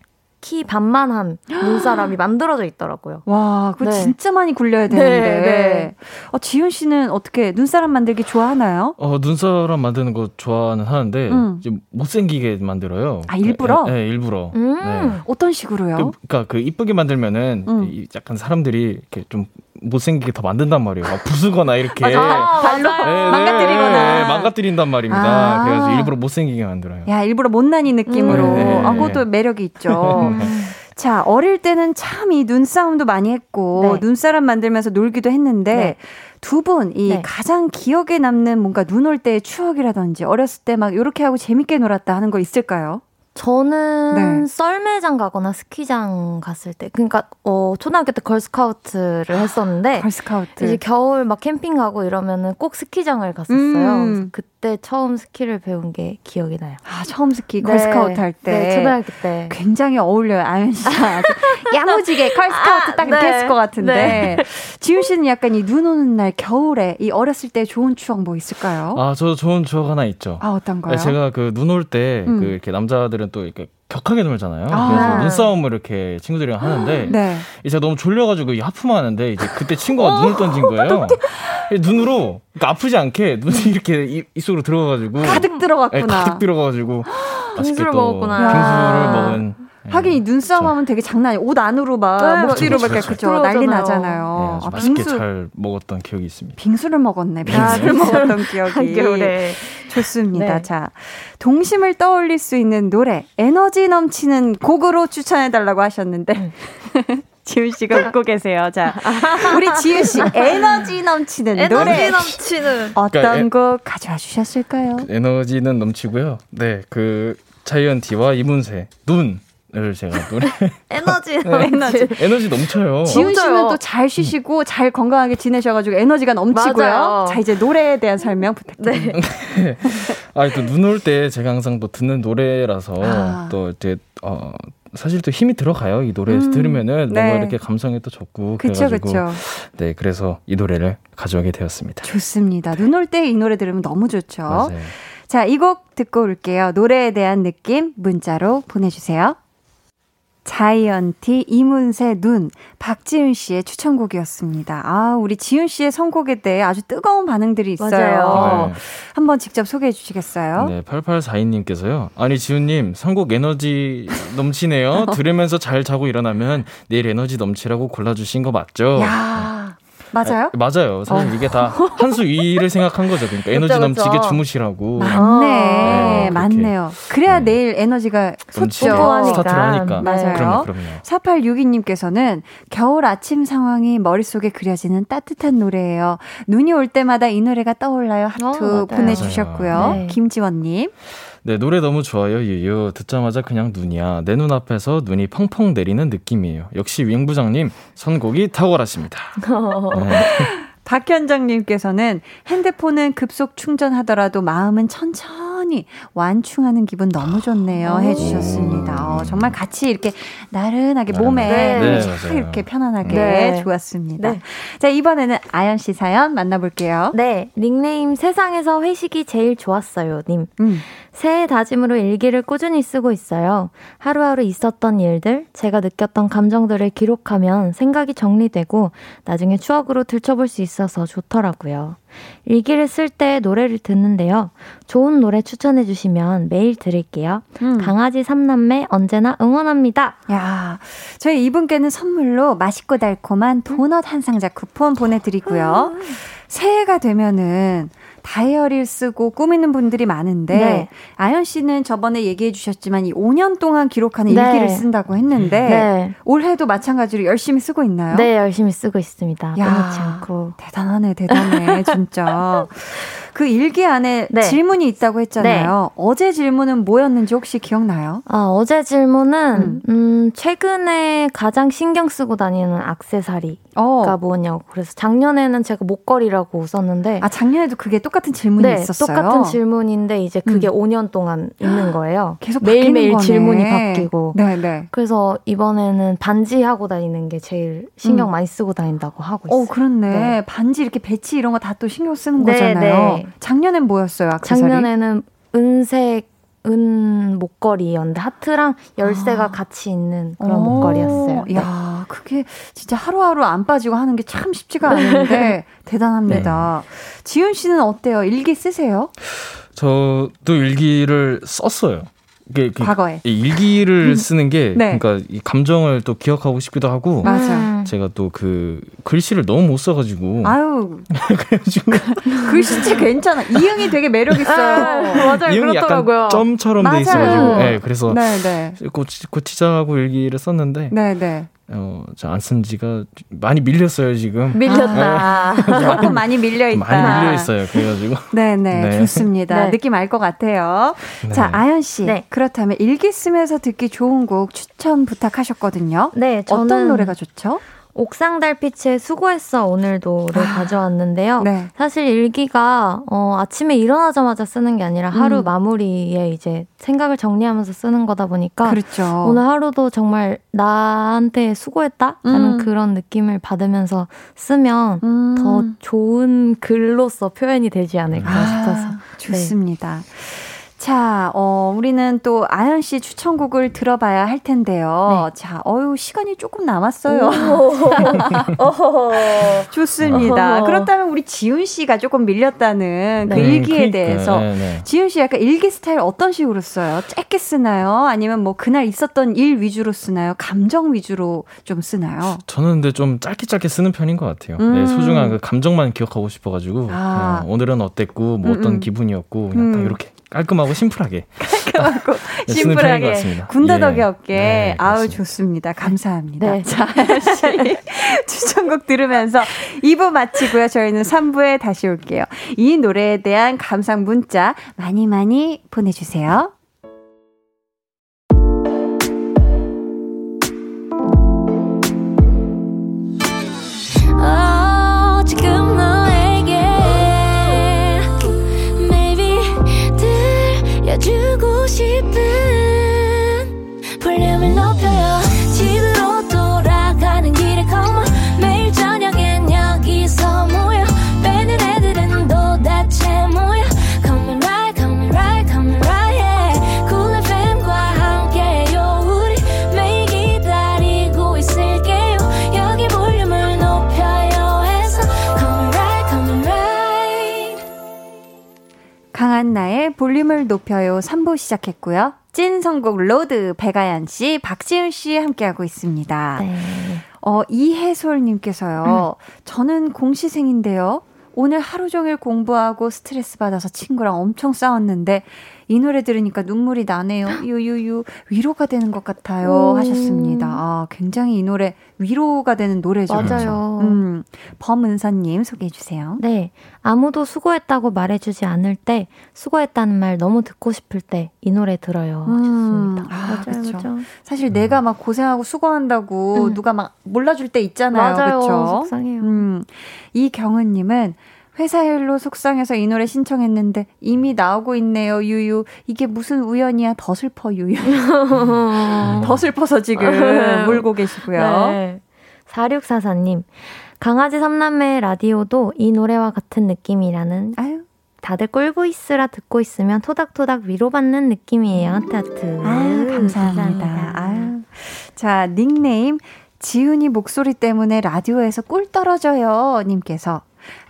S5: 키 반만한 눈사람이 [gasps] 만들어져 있더라고요.
S1: 와, 그거
S5: 네.
S1: 진짜 많이 굴려야 되는데.
S5: 네, 네.
S1: 어, 지훈 씨는 어떻게 눈사람 만들기 좋아하나요?
S4: 어, 눈사람 만드는 거 좋아는 하는데
S1: 음.
S4: 좀 못생기게 만들어요.
S1: 아, 일부러?
S4: 네, 네, 일부러.
S5: 음.
S4: 네.
S1: 어떤 식으로요?
S4: 그, 그러니까 그 이쁘게 만들면은
S1: 음.
S4: 이 약간 사람들이 이렇게 좀 못생기게 더 만든다는 말이에요. 막 부수거나 이렇게.
S5: 아,
S1: 발로
S4: 네, 네,
S1: 망가뜨리거나.
S4: 네, 네, 망가뜨린단 말입니다.
S1: 아.
S4: 그래가지고 일부러 못생기게 만들어요.
S1: 야, 일부러 못난이 느낌으로.
S5: 음.
S4: 네.
S1: 아, 그것도 매력이 있죠. [laughs] 자, 어릴 때는 참 이 눈싸움도 많이 했고,
S5: 네.
S1: 눈사람 만들면서 놀기도 했는데,
S5: 네.
S1: 두 분, 이
S5: 네.
S1: 가장 기억에 남는 뭔가 눈 올 때의 추억이라든지, 어렸을 때 막 이렇게 하고 재밌게 놀았다 하는 거 있을까요?
S5: 저는
S1: 네.
S5: 썰매장 가거나 스키장 갔을 때, 그러니까 어, 초등학교 때 걸스카우트를 했었는데
S1: 걸스카우트.
S5: 이제 겨울 막 캠핑 가고 이러면은 꼭 스키장을 갔었어요.
S1: 음.
S5: 그때 처음 스키를 배운 게 기억이 나요.
S1: 아, 처음 스키
S5: 네.
S1: 걸스카우트 할 때.
S5: 네, 초등학교 때.
S1: 굉장히 어울려요. 아연 [laughs] 아주 야무지게 걸스카우트
S5: 아,
S1: 딱
S5: 네.
S1: 이렇게 했을 것 같은데.
S5: 네.
S1: 지훈 씨는 약간 이 눈 오는 날 겨울에 이 어렸을 때 좋은 추억 뭐 있을까요?
S4: 아, 저 좋은 추억 하나 있죠.
S1: 아, 어떤 거요?
S4: 제가 그 눈 올 때그
S1: 음.
S4: 이렇게 남자들은 또 이렇게 격하게 놀잖아요.
S1: 아.
S4: 그래서 눈싸움을 이렇게 친구들이랑 하는데 [gasps]
S1: 네.
S4: 이제 너무 졸려가지고 이 하품하는데 이제 그때 친구가 눈을 던진 거예요. 눈으로 그러니까 아프지 않게 눈이 이렇게 입, 입속으로 들어가가지고
S1: 가득
S4: 네,
S1: 들어갔구나.
S4: 가득 들어가가지고 [gasps] 맛있게
S5: 빙수를
S4: 또
S5: 먹었구나.
S4: 빙수를
S1: 야.
S4: 먹은. 네.
S1: 하긴 이 눈싸움 하면 되게 장난 아니에요. 옷 안으로 막
S5: 네,
S1: 목 뒤로
S4: 그쵸,
S1: 막 이렇게
S4: 그쵸,
S1: 그죠 난리. 나잖아요.
S4: 네, 아, 맛있게
S1: 빙수
S4: 잘 먹었던 기억이 있습니다.
S1: 빙수를 먹었네.
S5: 아,
S1: 빙수를
S5: 빙수.
S1: 먹었던 기억이
S5: 한겨울에.
S1: 좋습니다.
S5: 네.
S1: 자, 동심을 떠올릴 수 있는 노래, 에너지 넘치는 곡으로 추천해 달라고 하셨는데 [laughs] 지훈 씨가 웃고 계세요. 자, 우리 지훈 씨 에너지 넘치는
S5: 에너지
S1: 노래
S5: 넘치는.
S1: 어떤
S4: 그러니까 에-
S1: 곡 가져와 주셨을까요?
S4: 에너지는 넘치고요. 네, 그 자이언티와 이문세 눈 을 제가 노래 [laughs]
S5: 에너지
S1: 네. 에너지.
S4: 에너지 넘쳐요.
S1: 지훈 씨는. 또 잘 쉬시고 잘 건강하게 지내셔가지고 에너지가 넘치고요.
S5: 맞아요.
S1: 자 이제 노래에 대한 설명 부탁드립니다.
S5: 네.
S4: 아, 또 눈 올 때 제가 항상 또 듣는 노래라서
S1: 아.
S4: 또 이제 어 사실 또 힘이 들어가요. 이 노래
S1: 음,
S4: 들으면은 뭔가
S1: 네.
S4: 이렇게 감성이 또 좋고
S1: 그쵸
S4: 그래가지고
S1: 그쵸.
S4: 네 그래서 이 노래를 가져오게 되었습니다.
S1: 좋습니다. 눈 올 때 이 노래 들으면 너무 좋죠.
S4: 맞아요.
S1: 자, 이 곡 듣고 올게요. 노래에 대한 느낌 문자로 보내주세요. 자이언티 이문세 눈 박지윤 씨의 추천곡이었습니다. 아, 우리 지윤 씨의 선곡에 대해 아주 뜨거운 반응들이 있어요.
S5: 맞아요.
S4: 네.
S1: 한번 직접 소개해 주시겠어요?
S4: 네, 8842님께서요. 아니, 지훈님, 선곡 에너지 넘치네요. [laughs] 들으면서 잘 자고 일어나면 내일 에너지 넘치라고 골라주신 거 맞죠?
S1: 야, 맞아요?
S4: 아, 맞아요. 사실
S1: 어.
S4: 이게 다 한 수 위를 생각한 거죠. 그러니까 에너지
S5: 그쵸,
S4: 넘치게
S5: 그쵸.
S4: 주무시라고.
S1: 맞네.
S4: 네,
S1: 맞네요. 그래야
S4: 네.
S1: 내일 에너지가 솟죠.
S4: 스타트를 하니까.
S1: 맞아요.
S4: 그럼요, 그럼요.
S1: 4862님께서는 겨울 아침 상황이 머릿속에 그려지는 따뜻한 노래예요. 눈이 올 때마다 이 노래가 떠올라요. 하트
S5: 어.
S1: 보내주셨고요.
S5: 네.
S1: 김지원님.
S4: 네, 노래 너무 좋아요, 유유. 듣자마자 그냥 눈이야. 내 눈앞에서 눈이 펑펑 내리는 느낌이에요. 역시 윙 부장님, 선곡이 탁월하십니다. [laughs] 네.
S1: 박현정님께서는 핸드폰은 급속 충전하더라도 마음은 천천히 완충하는 기분 너무 좋네요. 해주셨습니다. 어, 정말 같이 이렇게 나른하게 몸에
S5: 네.
S4: 네.
S1: 이렇게 편안하게
S5: 네.
S1: 좋았습니다.
S5: 네.
S1: 자, 이번에는 아연 씨 사연 만나볼게요.
S5: 네, 닉네임 세상에서 회식이 제일 좋았어요, 님.
S1: 음.
S5: 새해 다짐으로 일기를 꾸준히 쓰고 있어요. 하루하루 있었던 일들, 제가 느꼈던 감정들을 기록하면 생각이 정리되고 나중에 추억으로 들춰볼 수 있어서 좋더라고요. 일기를 쓸 때 노래를 듣는데요. 좋은 노래 추천해 주시면 메일 드릴게요.
S1: 음.
S5: 강아지 삼남매 언제나 응원합니다.
S1: 야, 저희 이분께는 선물로 맛있고 달콤한 도넛 한 상자 쿠폰 보내드리고요. 새해가 되면은 다이어리를 쓰고 꾸미는 분들이 많은데
S5: 네.
S1: 아연 씨는 저번에 얘기해 주셨지만 이 5년 동안 기록하는
S5: 네.
S1: 일기를 쓴다고 했는데
S5: 네.
S1: 올해도 마찬가지로 열심히 쓰고 있나요?
S5: 네, 열심히 쓰고 있습니다.
S1: 야.
S5: 끊이지 않고.
S1: 대단하네, 대단해, 진짜. [laughs] 그 일기 안에
S5: 네.
S1: 질문이 있다고 했잖아요. 어제 질문은 뭐였는지 혹시 기억나요?
S5: 아, 어제 질문은, 음, 최근에 가장 신경 쓰고 다니는 악세사리가
S1: 어.
S5: 뭐냐고. 그래서 작년에는 제가 목걸이라고 썼는데,
S1: 아, 작년에도 그게 똑같은 질문이
S5: 네,
S1: 있었어요.
S5: 똑같은 질문인데, 이제 그게
S1: 음.
S5: 5년 동안 있는 거예요. [gasps]
S1: 계속
S5: 매일매일. 질문이 바뀌고.
S1: 네, 네.
S5: 그래서 이번에는 반지 하고 다니는 게 제일 신경
S1: 음.
S5: 많이 쓰고 다닌다고 하고 있어요.
S1: 어, 그렇네.
S5: 네.
S1: 반지 이렇게 배치 이런 거 다 또 신경 쓰는
S5: 네,
S1: 거잖아요.
S5: 네.
S1: 작년엔 뭐였어요, 악세사리?
S5: 작년에는 은색, 은 목걸이였는데, 하트랑 열쇠가
S1: 아.
S5: 같이 있는 그런
S1: 오,
S5: 목걸이였어요. 네.
S1: 야, 그게 진짜 하루하루 안 빠지고 하는 게 참 쉽지가 않은데 [laughs] 대단합니다. 지윤 씨는 어때요? 일기 쓰세요?
S4: 저도 일기를 썼어요. 이게 그-
S1: 과거에.
S4: 이 일기를 쓰는 게
S1: 네.
S4: 그러니까 이 감정을 또 기억하고 싶기도 하고
S1: 맞아.
S5: 음.
S4: 제가 또 그 글씨를 너무 못 써가지고
S1: 아유, [laughs]
S4: 그래가지고 [laughs]
S1: 글씨체 괜찮아. 이응이 되게 매력 있어요.
S5: 맞아요.
S4: 이형이
S5: 그렇더라고요.
S4: 약간 점처럼 돼
S1: 맞아요.
S4: 있어가지고 네, 그래서
S1: 네, 네.
S4: 고치, 고치자고 일기를 썼는데
S1: 네, 네.
S4: 어, 안쓴 지가 많이 밀렸어요 지금
S5: 밀렸다. [laughs]
S1: 조금 많이 밀려 있다.
S4: 많이 밀려 있어요 그래가지고 [laughs]
S1: 네, 네,
S4: 네.
S1: 좋습니다.
S5: 네.
S1: 느낌 알 것 같아요.
S4: 네.
S1: 자, 아연 씨.
S5: 네.
S1: 그렇다면 일기 쓰면서 듣기 좋은 곡 추천 부탁하셨거든요.
S5: 네, 저는
S1: 어떤 노래가 좋죠?
S5: 옥상 달빛의 수고했어 오늘도를
S1: 아,
S5: 가져왔는데요.
S1: 네.
S5: 사실 일기가 어, 아침에 일어나자마자 쓰는 게 아니라 하루
S1: 음.
S5: 마무리에 이제 생각을 정리하면서 쓰는 거다 보니까
S1: 그렇죠.
S5: 오늘 하루도 정말 나한테 수고했다라는
S1: 음.
S5: 그런 느낌을 받으면서 쓰면
S1: 음.
S5: 더 좋은 글로서 표현이 되지 않을까 싶어서
S1: 아, 좋습니다. 자, 어, 우리는 또 아연 씨 추천곡을 들어봐야 할 텐데요. 자, 어유 시간이 조금 남았어요. [laughs] 좋습니다.
S5: 어허.
S1: 그렇다면 우리 지훈 씨가 조금 밀렸다는 그
S5: 네.
S1: 일기에
S4: 그러니까요.
S1: 대해서
S4: 네, 네.
S1: 지훈 씨 약간 일기 스타일 어떤 식으로 써요? 짧게 쓰나요? 아니면 뭐 그날 있었던 일 위주로 쓰나요? 감정 위주로 좀 쓰나요?
S4: 저는 근데 좀 짧게 짧게 쓰는 편인 것 같아요.
S1: 음.
S4: 네, 소중한 그 감정만 기억하고 싶어가지고
S1: 아.
S4: 오늘은 어땠고 뭐
S1: 음,
S4: 어떤
S1: 음.
S4: 기분이었고 그냥 딱
S1: 음.
S4: 이렇게 깔끔하고 심플하게 [laughs]
S1: 깔끔하고
S4: 네, 편인 것
S1: 심플하게. 군더더기
S4: 예.
S1: 없게
S4: 네,
S1: 아우. 좋습니다. 감사합니다.
S5: 네.
S1: 자, 씨 [laughs] 추천곡 들으면서 2부 마치고요. 저희는 3부에 다시 올게요. 이 노래에 대한 감상 문자 많이 많이 보내주세요.
S6: 들려주고
S1: 강한나의 볼륨을 높여요 3부 시작했고요. 찐 선곡 road 백아연 씨, 박지훈 씨 함께하고 있습니다.
S5: 네.
S1: 어, 이해솔님께서요. 저는 공시생인데요. 오늘 하루 종일 공부하고 스트레스 받아서 친구랑 엄청 싸웠는데 이 노래 들으니까 눈물이 나네요. 유유유 위로가 되는 것 같아요.
S5: 오.
S1: 하셨습니다. 아, 굉장히 이 노래 위로가 되는 노래죠.
S5: 맞아요.
S1: 음, 범은서님 소개해 주세요.
S5: 네. 아무도 수고했다고 말해주지 않을 때, 수고했다는 말 너무 듣고 싶을 때, 이 노래 들어요.
S1: 음,
S5: 하셨습니다.
S1: 아,
S5: 맞아요,
S1: 그쵸.
S5: 맞아요.
S1: 사실 내가 막 고생하고 수고한다고
S5: 음.
S1: 누가 막 몰라줄 때 있잖아요.
S5: 맞아요.
S1: 그렇죠?
S5: 속상해요.
S1: 음, 이경은님은 회사 일로 속상해서 이 노래 신청했는데 이미 나오고 있네요, 유유. 이게 무슨 우연이야? 더 슬퍼, 유유. [laughs] 더 슬퍼서 지금 [laughs] 울고 계시고요.
S5: 네. 4644님. 강아지 삼남매 라디오도 이 노래와 같은 느낌이라는
S1: 아유,
S5: 다들 있으라 듣고 있으면 토닥토닥 위로받는 느낌이에요. 하트 하트.
S1: 아유, 감사합니다. 아유. 자, 닉네임 지훈이 목소리 때문에 라디오에서 꿀 떨어져요. 님께서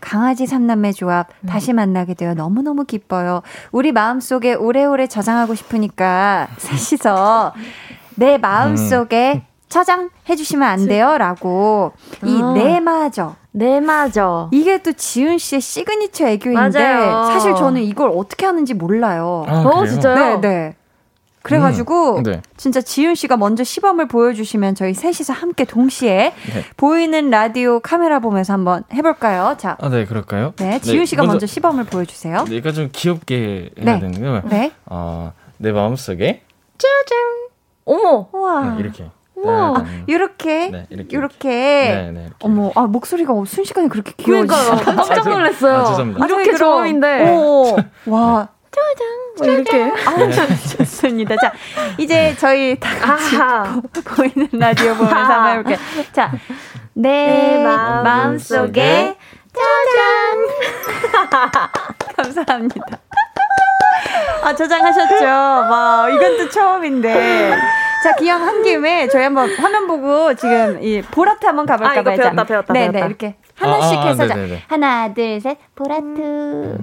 S1: 강아지 삼남매 조합 다시 만나게 되어 너무너무 기뻐요. 우리 마음속에 오래오래 저장하고 싶으니까 셋이서 내 마음속에 저장해 주시면 안 돼요? 라고 이
S5: 아.
S1: 내마저
S5: 네, 맞아.
S1: 이게 또 지훈 씨의 시그니처 애교인데
S5: 맞아요.
S1: 사실 저는 이걸 어떻게 하는지 몰라요.
S4: 아,
S5: 어? 진짜요?
S1: 네, 네. 그래가지고
S4: 음, 네.
S1: 진짜 지훈 씨가 먼저 시범을 보여주시면 저희 셋이서 함께 동시에
S4: 네.
S1: 보이는 라디오 카메라 보면서 한번 해볼까요? 자,
S4: 아, 네, 그럴까요?
S1: 네, 지훈 씨가 먼저, 시범을 보여주세요.
S4: 네, 이거 좀 귀엽게 해야
S1: 네.
S4: 되는데요.
S1: 네.
S4: 어, 내 마음속에
S5: 어머!
S1: 우와.
S4: 네, 이렇게.
S1: 우와.
S4: 네, 네.
S1: 이렇게,
S4: 네, 이렇게.
S1: 이렇게.
S4: 네, 네. 이렇게.
S1: 어머, 아, 목소리가 순식간에 그렇게 귀여워지죠.
S5: 그러니까요. 깜짝 놀랐어요.
S4: 아, 죄송합니다.
S5: 이렇게 처음인데. [laughs]
S1: 오, 와.
S5: 뭐 이렇게.
S1: 아우, 좋습니다. 자, 이제 저희 다 같이
S5: 아하.
S1: 보이는 라디오 [laughs] 보면서 한번 해볼게요. 자,
S5: 내내
S1: 마음 속에 짜잔! [laughs] 감사합니다. 아, 저장하셨죠? 와, 이건 또 처음인데. 자, 기왕 한 김에 저희 한번 화면 보고 지금 이 보라트 한번 가볼까
S5: 아, 이거
S1: 봐요.
S5: 배웠다,
S1: 자,
S5: 배웠다,
S1: 네, 네,
S5: 배웠다.
S1: 이렇게 하나씩
S4: 아, 아,
S1: 해서 자,
S4: 네네네.
S1: 하나, 둘, 셋, 보라트.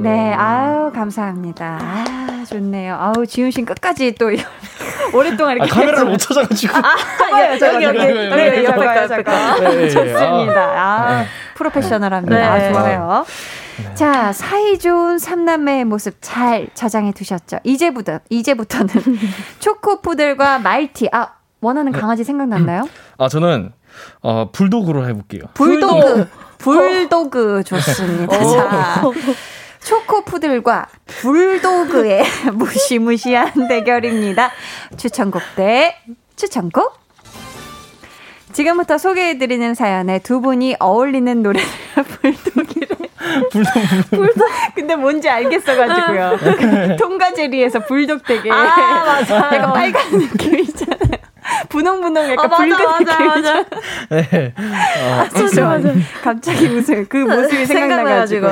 S1: 네, 아유, 감사합니다. 아, 좋네요. 아우, 지훈 씨는 끝까지 또 [laughs] 오랫동안
S4: 아,
S1: 이렇게.
S4: 카메라를 못 찾아가지고.
S1: 저거요, 저거,
S4: 여기,
S1: 저거.
S4: 여기,
S1: 네,
S4: 여기,
S1: 네,
S4: 여기,
S5: 여기.
S4: 네, 네,
S1: 좋습니다. 아,
S4: 네.
S1: 프로페셔널합니다.
S5: 네.
S1: 아, 좋아요. 자, 사이 좋은 삼남매의 모습 잘 저장해 두셨죠? 이제부터, 이제부터는 [laughs] 초코푸들과 말티. 아, 원하는 강아지 생각났나요?
S4: 아, 저는 어, 불독으로 해볼게요.
S1: 불도그. 불도그 좋습니다. 자. 초코푸들과 불도그의 [laughs] 무시무시한 대결입니다. 추천곡 대 추천곡. 지금부터 소개해드리는 사연에 두 분이 어울리는 노래를 [laughs] 불독이래. [laughs]
S4: 불독,
S1: 불독. 근데 뭔지 알겠어가지고요. 통과제리에서 불독 되게.
S5: 아, 맞아요.
S1: 약간 빨간 느낌이잖아요. [laughs] 분홍분홍 약간
S5: 아, 맞아,
S1: 붉은
S5: 맞아,
S1: 느낌이죠.
S5: 맞아.
S4: 네. 어,
S1: 맞아, 맞아. 갑자기 무슨 그 모습이 생각나가지고.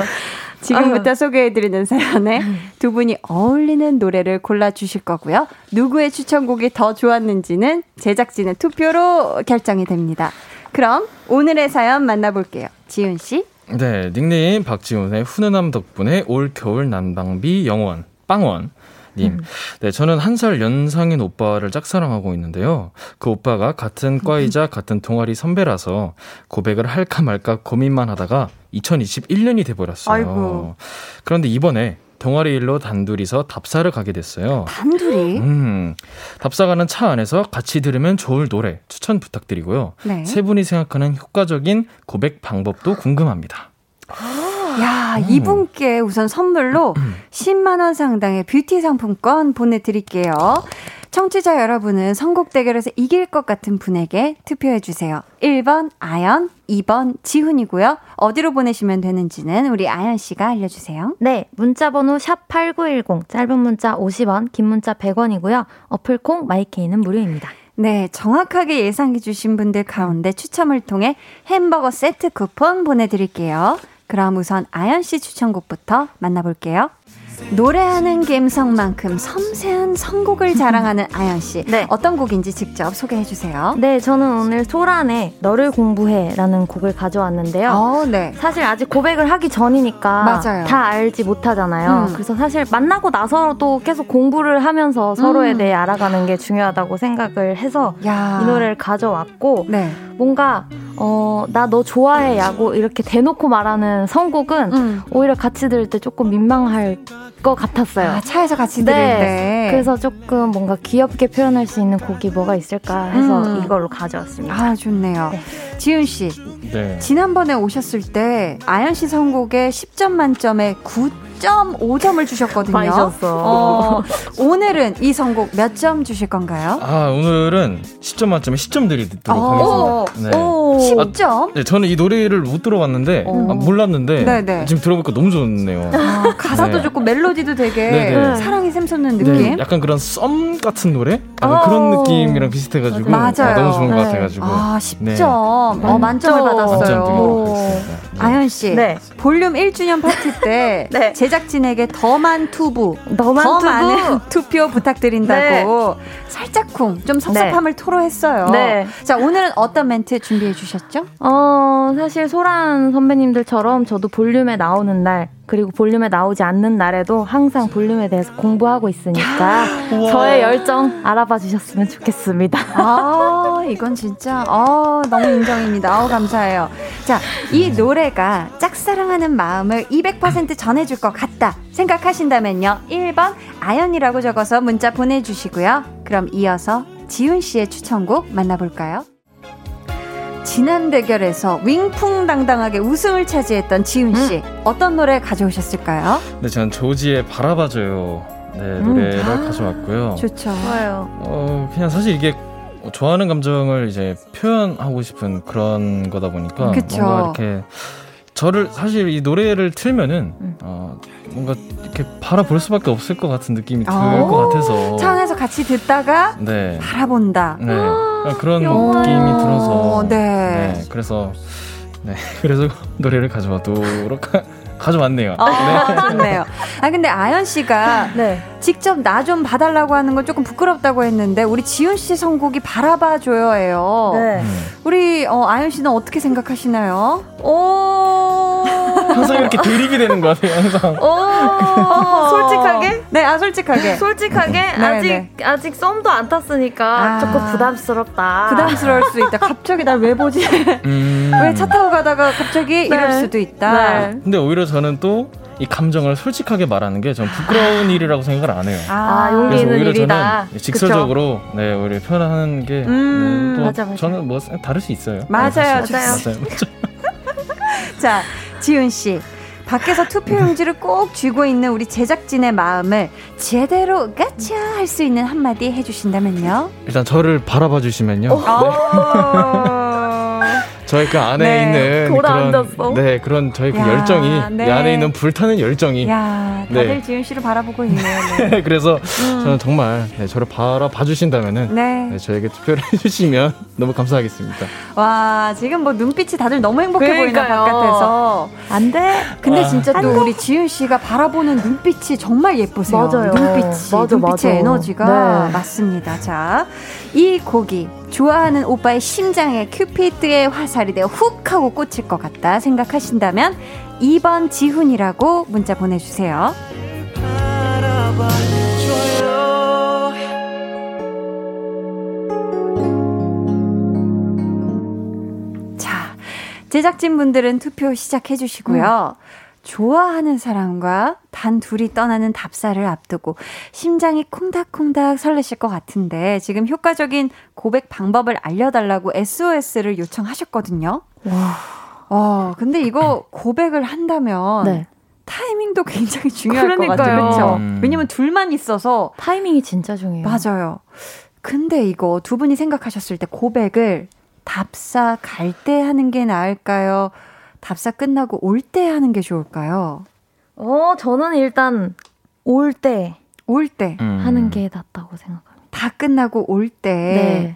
S1: 지금부터 소개해드리는 사연에 두 분이 어울리는 노래를 골라주실 거고요. 누구의 추천곡이 더 좋았는지는 제작진의 투표로 결정이 됩니다. 그럼 오늘의 사연 만나볼게요. 지훈 씨.
S4: 네, 닉네임 박지훈의 훈훈함 덕분에 올 겨울 난방비 영원 빵원. 님, 네, 저는 한 살 연상인 오빠를 짝사랑하고 있는데요. 그 오빠가 같은 과이자 같은 동아리 선배라서 고백을 할까 말까 고민만 하다가 2021년이 돼버렸어요.
S1: 아이고.
S4: 그런데 이번에 동아리 일로 단둘이서 답사를 가게 됐어요.
S1: 단둘이.
S4: 음, 답사 가는 차 안에서 같이 들으면 좋을 노래 추천 부탁드리고요.
S1: 네.
S4: 세 분이 생각하는 효과적인 고백 방법도 궁금합니다.
S1: 야, 이분께 우선 선물로 10만원 상당의 뷰티 상품권 보내드릴게요. 청취자 여러분은 선곡 대결에서 이길 것 같은 분에게 투표해주세요. 1번 아연, 2번 지훈이고요. 어디로 보내시면 되는지는 우리 아연 씨가 알려주세요.
S5: 네, 문자번호 샵 8910, 짧은 문자 50원, 긴 문자 100원이고요. 어플콩 마이케이는 무료입니다.
S1: 네, 정확하게 예상해주신 분들 가운데 추첨을 통해 햄버거 세트 쿠폰 보내드릴게요. 그럼 우선 아연 씨 추천곡부터 만나볼게요. 노래하는 감성만큼 섬세한 선곡을 자랑하는 아연 씨.
S5: 네.
S1: 어떤 곡인지 직접 소개해 주세요.
S5: 네, 저는 오늘 소란의 너를 공부해라는 곡을 가져왔는데요.
S1: 어, 네.
S5: 사실 아직 고백을 하기 전이니까
S1: 맞아요.
S5: 다 알지 못하잖아요.
S1: 음.
S5: 그래서 사실 만나고 나서도 계속 공부를 하면서 서로에
S1: 음.
S5: 대해 알아가는 게 중요하다고 생각을 해서
S1: 야.
S5: 이 노래를 가져왔고
S1: 네.
S5: 뭔가 어, 나 너 좋아해 야구 이렇게 대놓고 말하는 선곡은
S1: 음.
S5: 오히려 같이 들을 때 조금 민망할 것 같았어요.
S1: 아, 차에서 같이 들을
S5: 네.
S1: 때.
S5: 그래서 조금 뭔가 귀엽게 표현할 수 있는 곡이 뭐가 있을까 해서
S1: 음.
S5: 이걸로 가져왔습니다.
S1: 아, 좋네요.
S5: 네.
S1: 지윤 씨,
S4: 네.
S1: 지난번에 오셨을 때 아연 씨 선곡에 10점 만점에 9.5점을 주셨거든요.
S5: 많이. 어,
S1: 오늘은 이 선곡 몇 점 주실 건가요?
S4: 아, 오늘은 10점 만점에 10점 드리도록
S1: 어,
S4: 하겠습니다. 네.
S1: 오, 10점?
S4: 네, 저는 이 노래를 못 들어봤는데,
S1: 어.
S4: 아, 몰랐는데,
S1: 네네.
S4: 지금 들어보니까 너무 좋네요.
S1: 아, 가사도
S4: 네.
S1: 좋고 멜로디도 되게
S4: 네네.
S1: 사랑이 샘솟는
S4: 네,
S1: 느낌.
S4: 약간 그런 썸 같은 노래? 약간
S1: 어.
S4: 그런 느낌이랑 비슷해가지고,
S1: 맞아요.
S4: 아, 너무 좋은 것
S5: 네.
S4: 같아가지고.
S1: 아, 10점.
S4: 네.
S1: 어, 만점을
S5: 만점.
S1: 받았어요.
S4: 네.
S1: 아연 씨,
S5: 네.
S1: 볼륨 1주년 파티 [laughs] 때
S5: 네.
S1: 제작진에게 더만 투부,
S5: 너만
S1: 더
S5: 두고
S1: 많은 [laughs] 투표 부탁드린다고 살짝쿵 좀 섭섭함을 토로했어요.
S5: 네.
S1: 자, 오늘은 어떤 멘트 준비해 주셨죠?
S5: 어, 사실 소란 선배님들처럼 저도 볼륨에 나오는 날, 그리고 볼륨에 나오지 않는 날에도 항상 볼륨에 대해서 공부하고 있으니까 [gasps] 저의 열정 알아봐 주셨으면 좋겠습니다.
S1: 아, 이건 진짜, 어, 너무 인정입니다. 아우, 감사해요. 자, 이 노래가 짝사랑하는 마음을 200% 전해줄 것 같다 생각하신다면요. 1번 아연이라고 적어서 문자 보내주시고요. 그럼 이어서 지훈 씨의 추천곡 만나볼까요? 지난 대결에서 윙풍당당하게 우승을 차지했던 지훈 씨. 어떤 노래 가져오셨을까요?
S4: 네, 저는 조지의 바라봐줘요. 네, 노래를
S1: 아,
S4: 가져왔고요.
S1: 좋죠.
S5: 좋아요.
S4: 어, 그냥 사실 이게 좋아하는 감정을 이제 표현하고 싶은 그런 거다 보니까
S1: 그쵸.
S4: 뭔가 이렇게 저를 사실 이 노래를 틀면은
S5: 음.
S4: 어, 뭔가 이렇게 바라볼 수밖에 없을 것 같은 느낌이 들
S1: 오.
S4: 것 같아서
S1: 차 안에서 같이 듣다가
S4: 네.
S1: 바라본다.
S4: 네. 그런
S5: 영화야.
S4: 느낌이 들어서
S1: 네.
S4: 네. 그래서 네. [laughs] 그래서 노래를 가져와도록 하- [laughs] 가져왔네요.
S1: 아, [laughs] 좋네요. 아, 근데 아연 씨가
S5: 네.
S1: 직접 나 좀 봐달라고 하는 건 조금 부끄럽다고 했는데, 우리 지훈 씨 선곡이 바라봐줘요예요.
S5: 네.
S4: 음.
S1: 우리, 어, 아연 씨는 어떻게 생각하시나요?
S5: 오.
S4: 항상 이렇게 드립이 되는 것 같아요. 항상.
S5: 오. [laughs] 솔직하게?
S1: 네, 아, 솔직하게. [laughs]
S5: 솔직하게 아직
S1: 네.
S5: 아직 썸도 안 탔으니까
S1: 아.
S5: 조금 부담스럽다.
S1: 부담스러울 수 있다. 갑자기 날 왜 보지?
S4: 음. [laughs]
S1: 왜차 타고 가다가 갑자기 이럴 수도 있다.
S5: 네.
S4: 근데 오히려 저는 또 이 감정을 솔직하게 말하는 게 전 부끄러운 일이라고 생각을 안 해요.
S5: 아, 용기
S4: 그래서
S5: 있는
S4: 오히려
S5: 일이다.
S4: 저는 직설적으로 네 오히려 표현하는 게
S1: 음,
S4: 네, 또
S5: 맞아, 맞아.
S4: 저는 뭐 다를 수 있어요.
S1: 맞아요,
S4: 네.
S5: 맞아요.
S4: 맞아요. [laughs] [laughs]
S1: 자, 지훈 씨. 밖에서 투표용지를 꼭 쥐고 있는 우리 제작진의 마음을 제대로 가차 할수 있는 한마디 해주신다면요?
S4: 일단 저를 바라봐 주시면요.
S1: 어. [laughs]
S4: 저희 그 안에
S1: 네,
S4: 있는
S5: 돌아앉았어.
S4: 그런 네 그런 저희 그
S1: 야,
S4: 열정이
S1: 네.
S4: 이 안에 있는 불타는 열정이
S1: 야, 다들
S4: 네.
S1: 지훈 씨를 바라보고 있네요. 네. [laughs]
S4: 그래서 저는 정말 네, 저를 바라봐 주신다면은
S1: 네.
S4: 네, 저에게 투표를 [laughs] 해주시면 너무 감사하겠습니다.
S1: 와, 지금 뭐 눈빛이 다들 너무 행복해
S5: 그러니까요.
S1: 바깥에서.
S5: 안 돼.
S1: 근데
S4: 아.
S1: 진짜 또 우리 지윤 씨가 바라보는 눈빛이 정말 예쁘세요.
S5: 맞아요.
S1: 눈빛이,
S5: 맞아,
S1: 눈빛의
S5: 맞아.
S1: 에너지가
S5: 네.
S1: 맞습니다. 자, 이 곡이 좋아하는 오빠의 심장에 큐피드의 화살이 되어 훅 하고 꽂힐 것 같다 생각하신다면 2번 지훈이라고 문자 보내주세요. 자, 제작진분들은 투표 시작해 주시고요. 좋아하는 사람과 단 둘이 떠나는 답사를 앞두고 심장이 콩닥콩닥 설레실 것 같은데 지금 효과적인 고백 방법을 알려달라고 SOS를 요청하셨거든요.
S5: 와.
S1: 어, 근데 이거 고백을 한다면
S5: 네.
S1: 타이밍도 굉장히 중요할 것 같아요.
S5: 그러니까요.
S1: 그렇죠?
S4: 음.
S1: 왜냐면 둘만 있어서
S5: 타이밍이 진짜 중요해요.
S1: 맞아요. 근데 이거 두 분이 생각하셨을 때 고백을 답사 갈 때 하는 게 나을까요? 답사 끝나고 올 때 하는 게 좋을까요?
S5: 어, 저는 일단 올 때
S1: 올 때.
S4: 음.
S5: 하는 게 낫다고 생각합니다.
S1: 다 끝나고 올 때.
S5: 네.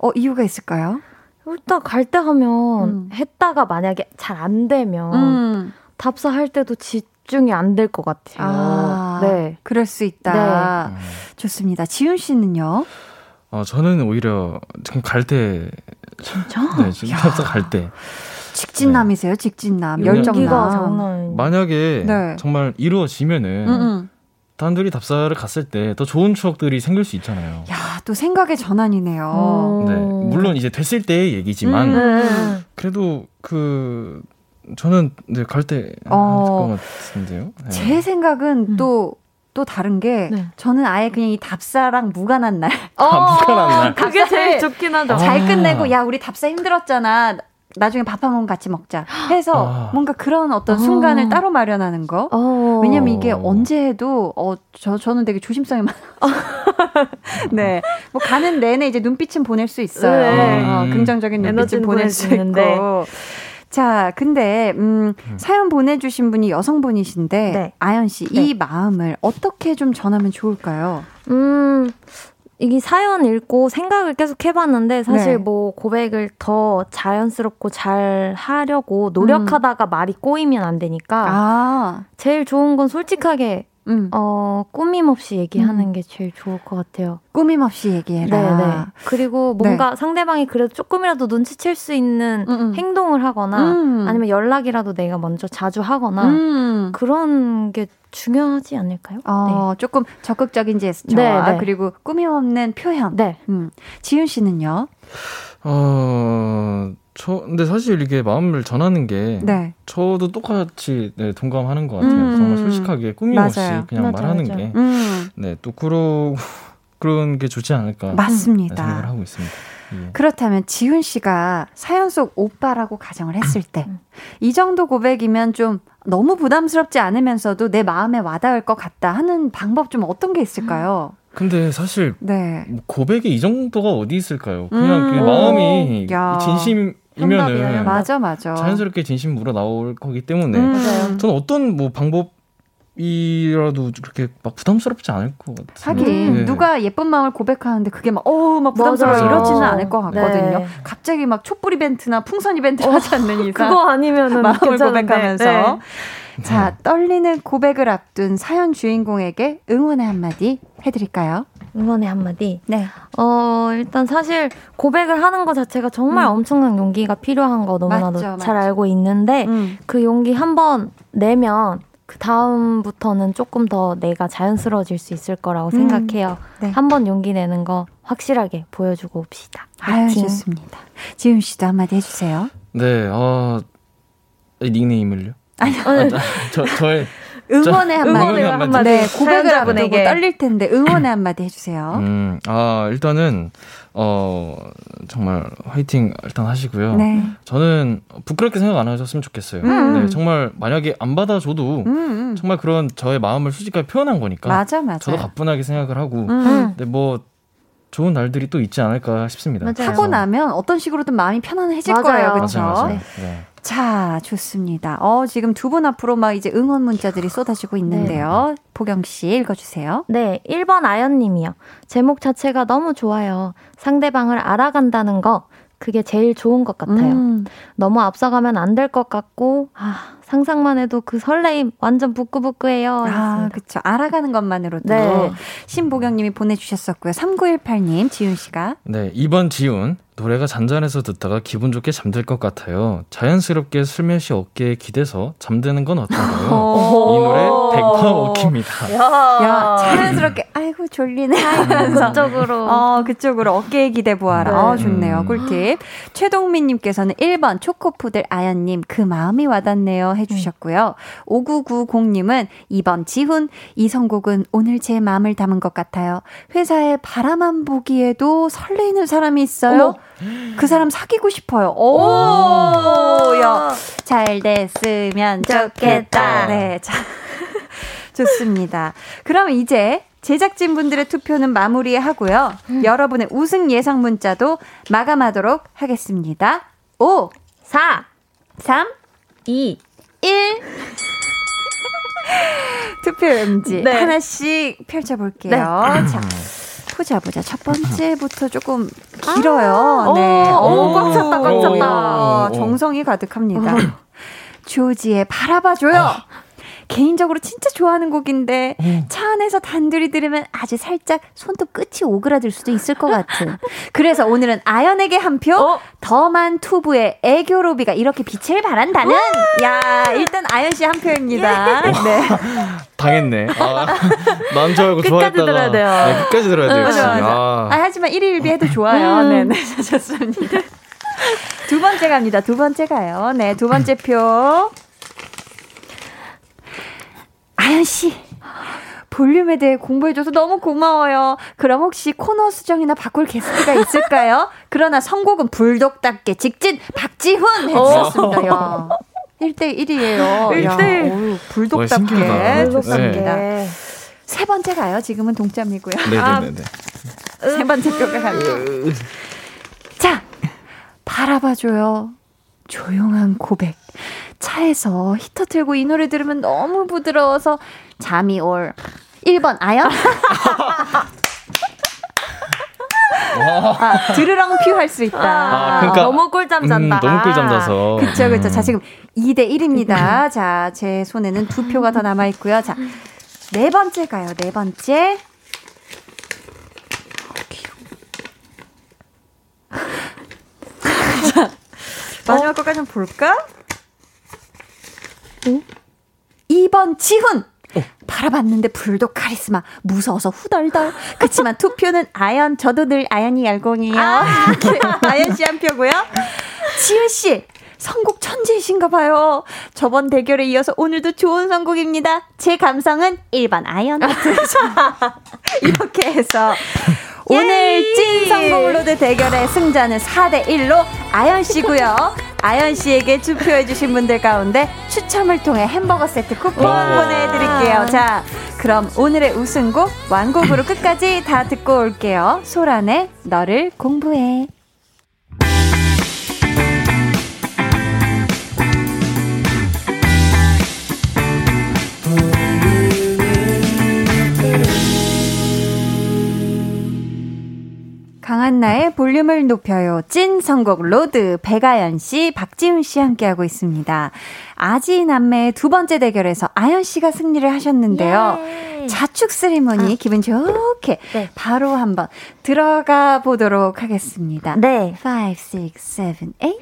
S1: 어, 이유가 있을까요?
S5: 일단 갈 때 하면
S1: 음.
S5: 했다가 만약에 잘 안 되면
S1: 음.
S5: 답사할 때도 집중이 안 될 것 같아요.
S1: 아. 아,
S5: 네.
S1: 그럴 수 있다.
S4: 음.
S1: 좋습니다. 지윤 씨는요?
S4: 어, 저는 오히려 지금 갈 때,
S5: 진짜?
S4: 네, 지금 답사 갈 때.
S1: 직진남이세요, 직진남. 열정남.
S4: 만약에
S1: 네.
S4: 정말 이루어지면은
S1: 응, 응.
S4: 단둘이 답사를 갔을 때 더 좋은 추억들이 생길 수 있잖아요.
S1: 야, 또 생각의 전환이네요.
S4: 네, 물론 이제 됐을 때의 얘기지만
S1: 음.
S5: 네.
S4: 그래도 그 저는 네, 갈때
S1: 어.
S4: 할것 같은데요. 네.
S1: 제 생각은
S5: 음.
S1: 또, 또 다른 게,
S5: 네.
S1: 저는 아예 그냥 이 답사랑 무관한 날.
S4: 아, 무관한 날.
S5: 그게 제일 좋긴 하죠.
S4: 아.
S1: 잘 끝내고, 야, 우리 답사 힘들었잖아. 나중에 밥 한 번 같이 먹자. 해서
S4: 아.
S1: 뭔가 그런 어떤
S5: 어.
S1: 순간을 따로 마련하는 거.
S5: 어.
S1: 왜냐면 이게
S4: 어.
S1: 언제 해도, 어, 저, 저는 되게 조심성이 많아. [laughs] 네. 뭐 가는 내내 이제 눈빛은 보낼 수 있어요.
S5: 네.
S1: 어,
S4: 음.
S1: 긍정적인 눈빛은
S5: 에너지는
S1: 보낼 수
S5: 있는데.
S1: 있고. 자, 근데, 음, 사연 보내주신 분이 여성분이신데,
S5: 네.
S1: 아연 씨,
S5: 네.
S1: 이 마음을 어떻게 좀 전하면 좋을까요?
S5: 음, 이게 사연 읽고 생각을 계속 해봤는데 사실
S1: 네.
S5: 뭐 고백을 더 자연스럽고 잘 하려고 노력하다가 말이 꼬이면 안 되니까
S1: 아,
S5: 제일 좋은 건 솔직하게
S1: 음,
S5: 어 꾸밈 없이 얘기하는
S1: 음.
S5: 게 제일 좋을 것 같아요.
S1: 꾸밈 없이 얘기해라.
S5: 네네. 그리고 뭔가 상대방이 그래도 조금이라도 눈치챌 수 있는
S1: 음, 음.
S5: 행동을 하거나
S1: 음.
S5: 아니면 연락이라도 내가 먼저 자주 하거나
S1: 음.
S5: 그런 게 중요하지 않을까요?
S1: 어, 조금 적극적인 제스처.
S5: 네, 네.
S1: 그리고 꾸밈 없는 표현.
S5: 네.
S1: 음. 지윤 씨는요?
S4: 어, 저 근데 사실 이게 마음을 전하는 게
S1: 네.
S4: 저도 똑같이 네, 동감하는 것 같아요.
S1: 음.
S4: 정말 솔직하게 꾸밈 없이
S1: 맞아요.
S4: 그냥
S5: 맞아요,
S4: 말하는
S5: 맞아요.
S4: 게
S1: 음.
S4: 네, 또 그러 [laughs] 그런 게 좋지 않을까 네,
S1: 맞습니다.
S4: 생각을 하고 있습니다. 예.
S1: 그렇다면 지훈 씨가 사연 속 오빠라고 가정을 했을 때 이 정도 고백이면 좀 너무 부담스럽지 않으면서도 내 마음에 와닿을 것 같다 하는 방법 좀 어떤 게 있을까요?
S4: 근데 사실
S1: 네.
S4: 뭐 고백에 이 정도가 어디 있을까요? 그냥
S1: 음.
S4: 그 마음이
S1: 야.
S4: 진심 이면은.
S1: 맞아, 맞아.
S4: 자연스럽게 진심 물어 나올 거기 때문에
S1: 음.
S5: 맞아요.
S4: 저는 어떤 뭐 방법 이라도 그렇게 막 부담스럽지 않을 것 같아요.
S1: 하긴
S4: 네.
S1: 누가 예쁜 마음을 고백하는데 그게 막 어우 막 부담스러워
S5: 맞아요.
S1: 이러지는 않을 것 같거든요.
S5: 네.
S1: 갑자기 막 촛불 이벤트나 풍선 이벤트 하지 않는 이상
S5: 그거 아니면은
S1: 마음을
S5: 괜찮은데.
S1: 고백하면서
S5: 네.
S1: 자 떨리는 고백을 앞둔 사연 주인공에게 응원의 한마디 해드릴까요?
S5: 응원의 한마디.
S1: 네.
S5: 어, 일단 사실 고백을 하는 것 자체가 정말
S1: 음.
S5: 엄청난 용기가 필요한 거 너무나도
S1: 맞죠,
S5: 잘
S1: 맞죠.
S5: 알고 있는데
S1: 음.
S5: 그 용기 한 번 내면 그 다음부터는 조금 더 내가 자연스러워질 수 있을 거라고
S1: 음.
S5: 생각해요.
S1: 네.
S5: 한번 용기 내는 거 확실하게 보여주고 옵시다.
S1: 아유. 좋습니다. 지훈 씨도 한마디 해주세요.
S4: 네, 어, 이 닉네임을요?
S1: 아니,
S5: 어,
S4: 저 저의
S1: 응원의 한마디.
S4: 응원의 한마디.
S1: 네, 고백을 앞두고
S5: 사연자분에게.
S1: 떨릴 텐데 응원의 한마디 해주세요.
S4: 음, 아 일단은 어 정말 화이팅 일단 하시고요.
S1: 네.
S4: 저는 부끄럽게 생각 안 하셨으면 좋겠어요.
S1: 음.
S4: 네, 정말 만약에 안 받아줘도
S1: 음, 음.
S4: 정말 그런 저의 마음을 솔직하게 표현한 거니까
S1: 맞아 맞아.
S4: 저도 가뿐하게 생각을 하고
S1: 음.
S4: 네, 뭐 좋은 날들이 또 있지 않을까 싶습니다.
S5: 맞아요.
S1: 하고 나면 어떤 식으로든 마음이 편안해질
S5: 맞아요.
S1: 거예요, 그렇죠?
S4: 맞아요.
S5: 네.
S4: 네.
S1: 자, 좋습니다. 어, 지금 두 분 앞으로 막 이제 응원 문자들이 쏟아지고 있는데요. 보경 씨 읽어 주세요.
S5: 네, 1번 아연 님이요. 제목 자체가 너무 좋아요. 상대방을 알아간다는 거, 그게 제일 좋은 것 같아요.
S1: 음,
S5: 너무 앞서가면 안 될 것 같고, 아, 상상만 해도 그 설레임 완전 부끄부끄해요.
S1: 아. 그쵸. 알아가는 것만으로도.
S5: 네.
S1: 신보경님이 보내주셨었고요. 3918님, 지훈씨가.
S4: 네, 이번 지훈 노래가 잔잔해서 듣다가 기분 좋게 잠들 것 같아요. 자연스럽게 슬며시 어깨에 기대서 잠드는 건 어떤가요? 이 노래 100% 먹힙니다.
S1: 야, 자연스럽게, 아이고, 졸리네. 하면서.
S5: 그쪽으로.
S1: 어, 그쪽으로 어깨에 기대 보아라.
S5: 네.
S1: 어, 좋네요.
S4: 음.
S1: 꿀팁. 최동민님께서는 1번 초코푸들 아연님, 그 마음이 와닿네요. 해주셨고요. 5990님은 2번 지훈, 이 선곡은 오늘 제 마음을 담은 것 같아요. 회사에 바라만 보기에도 설레이는 사람이 있어요. 그 사람 사귀고 싶어요. 오, 야, 잘 됐으면 좋겠다. 네, 자. [laughs] 좋습니다. 그럼 이제 제작진 분들의 투표는 마무리하고요. 여러분의 우승 예상 문자도 마감하도록 하겠습니다. 5,
S5: 4,
S1: 3,
S5: 2,
S1: 1. [laughs] 투표 음지
S5: 네.
S1: 하나씩 펼쳐볼게요.
S5: 네.
S1: 자, 보자 보자. 첫 번째부터 조금 길어요. 네.
S5: 오,
S1: 오,
S5: 꽉 찼다, 꽉 찼다.
S1: 어, 정성이 가득합니다. 조지의 바라봐줘요. 개인적으로 진짜 좋아하는 곡인데 차 안에서 단둘이 들으면 아주 살짝 손톱 끝이 오그라들 수도 있을 것 같은. 그래서 오늘은 아연에게 한 표,
S5: 어?
S1: 더만 투부의 애교 로비가 이렇게 빛을 발한다는. 야, 일단 아연 씨 한 표입니다. 네. [laughs]
S4: 당했네. 아, 난줄 알고
S5: 끝까지
S4: 좋아했다가.
S5: 들어야 돼요.
S4: 네, 끝까지 들어야 돼요.
S1: 맞아,
S4: 역시.
S1: 맞아.
S4: 아.
S1: 아, 하지만 1위 1비 해도 좋아요.
S5: 음.
S1: 네 네, 좋습니다. 두 번째 갑니다. 두 번째 가요. 네, 두 번째 표. 아연씨. 볼륨에 대해 공부해줘서 너무 고마워요. 그럼 혹시 코너 수정이나 바꿀 게스트가 [laughs] 있을까요? 그러나 선곡은 불독답게 직진 박지훈 해주셨습니다. 야. 1대 1이에요.
S5: 1대1.
S1: 불독답게. 좋습니다.
S5: 네.
S1: 세 번째 가요. 지금은 동점이고요.
S4: 네네네네.
S1: 세 번째 표가 갑니다. 자, 바라봐줘요. 조용한 고백. 차에서 히터 틀고 이 노래 들으면 너무 부드러워서 잠이 올. 1번 아연? 아, 들으랑 퓨할 수 있다.
S4: 아, 그러니까-
S5: 너무 꿀잠 잔다.
S4: 음, 너무 꿀잠 자서.
S1: 그쵸, 그쵸. 자,
S4: 음.
S1: 지금 2대 1입니다. 자, 제 손에는 두 표가 더 남아있고요. 자, 네 번째 가요, 네 번째. [laughs] 자, 마지막 것까지 한번 볼까? 2번 지훈! 바라봤는데 불독 카리스마 무서워서 후덜덜. 그치만 [laughs] 투표는 아연 저도 늘 아연이 열공이에요. 이렇게 [laughs] 아연 씨 한 표고요? 지훈 씨 선곡 천재이신가 봐요. 저번 대결에 이어서 오늘도 좋은 선곡입니다. 제 감성은 1번 아연. [laughs] 이렇게 해서 오늘 찐 선곡로드 대결의 승자는 4대 1로 아연 씨고요. 아연 씨에게 투표해 주신 분들 가운데 추첨을 통해 햄버거 세트 쿠폰 보내 드릴게요. 자, 그럼 오늘의 우승곡 완곡으로 끝까지 다 듣고 올게요. 소란의 너를 공부해. 강한나의 볼륨을 높여요. 찐 선곡 road 백아연 씨, 박지훈 씨 함께하고 있습니다. 아지 남매의 두 번째 대결에서 아연 씨가 승리를 하셨는데요. 자축 세리머니 기분 좋게
S5: 네.
S1: 바로 한번 들어가 보도록 하겠습니다.
S5: 네.
S1: 5, 6, 7, 8.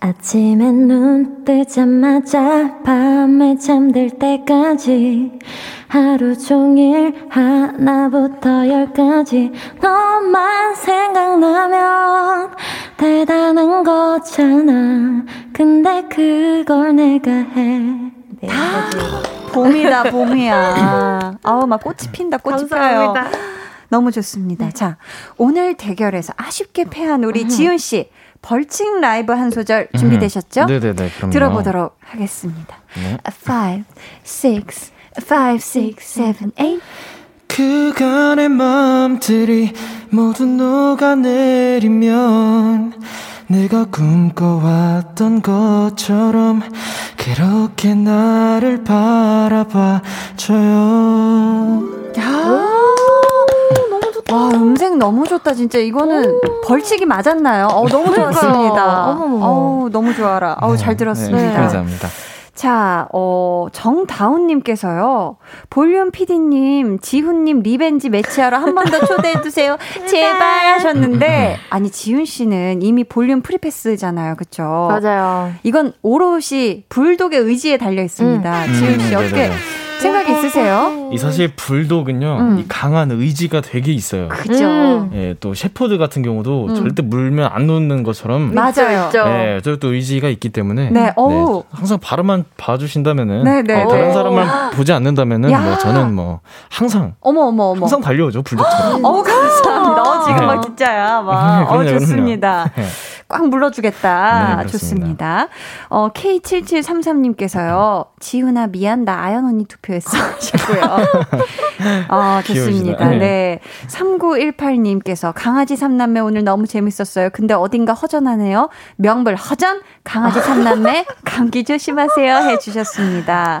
S5: 아침에 눈 뜨자마자 밤에 잠들 때까지 하루 종일 하나부터 열까지 너만 생각나면 대단한 거잖아 근데 그걸 내가 해 네,
S1: 봄이다, 봄이야. [laughs] 아우, 막 꽃이 핀다, 꽃이.
S5: 감사합니다.
S1: 너무 좋습니다. 자, 오늘 대결에서 아쉽게 패한 우리 지훈 씨 벌칙 라이브 한 소절 준비되셨죠?
S4: 음. 네네네. 그럼요.
S1: 들어보도록 하겠습니다.
S4: 네.
S1: 5, 6, 5, 6, 7, 8.
S3: 그간의 마음들이 모두 녹아내리면 내가 꿈꿔왔던 것처럼 그렇게 나를 바라봐줘요
S1: 와, 음색 너무 좋다, 진짜. 이거는 벌칙이 맞았나요? 어, 너무 좋았습니다. 어우, 너무 좋아라. 어우, 잘
S4: 네,
S1: 들었습니다.
S4: 감사합니다.
S1: 자, 어, 정다운님께서요. 볼륨 PD님, 지훈님 revenge match하러 한 번 더 초대해주세요. [laughs] 제발 하셨는데, 아니, 지훈 씨는 이미 볼륨 free pass잖아요. 그쵸?
S5: 맞아요
S1: 이건 오롯이 불독의 의지에 달려 있습니다.
S4: 음.
S1: 지훈 씨,
S4: 음,
S1: 어떻게
S4: 네네네.
S1: 생각이 있으세요?
S4: 이 사실 불독은요,
S1: 음.
S4: 이 강한 의지가 되게 있어요.
S1: 그죠?
S5: 음.
S4: 예, 또 셰퍼드 같은 경우도
S1: 음.
S4: 절대 물면 안 놓는 것처럼
S1: 맞아요.
S4: 예, 저또 의지가 있기 때문에
S1: 네, 어우.
S4: 항상 바로만 봐주신다면은
S1: 네, 네,
S4: 어, 다른
S1: 네.
S4: 사람을 보지 않는다면은
S1: 야.
S4: 뭐 저는 뭐 항상
S1: 어머, 어머, 어머.
S4: 항상 달려오죠 불독처럼.
S1: 어우, 감사합니다. 어, 지금
S4: 네.
S1: 막 진짜야. 막. 어,
S4: 그럼요, 그럼요.
S1: 좋습니다.
S4: 네.
S1: 꽉 물러주겠다.
S4: 네.
S1: 좋습니다. 어, K7733님께서요. 지훈아, 미안. 나 아연 언니 투표했어. 하셨고요. [laughs] 어, 좋습니다.
S4: 네.
S1: 네. 3918님께서 강아지 삼남매 오늘 너무 재밌었어요. 근데 어딘가 허전하네요. 명불 허전? 강아지 삼남매 [laughs] 감기 조심하세요. 해주셨습니다.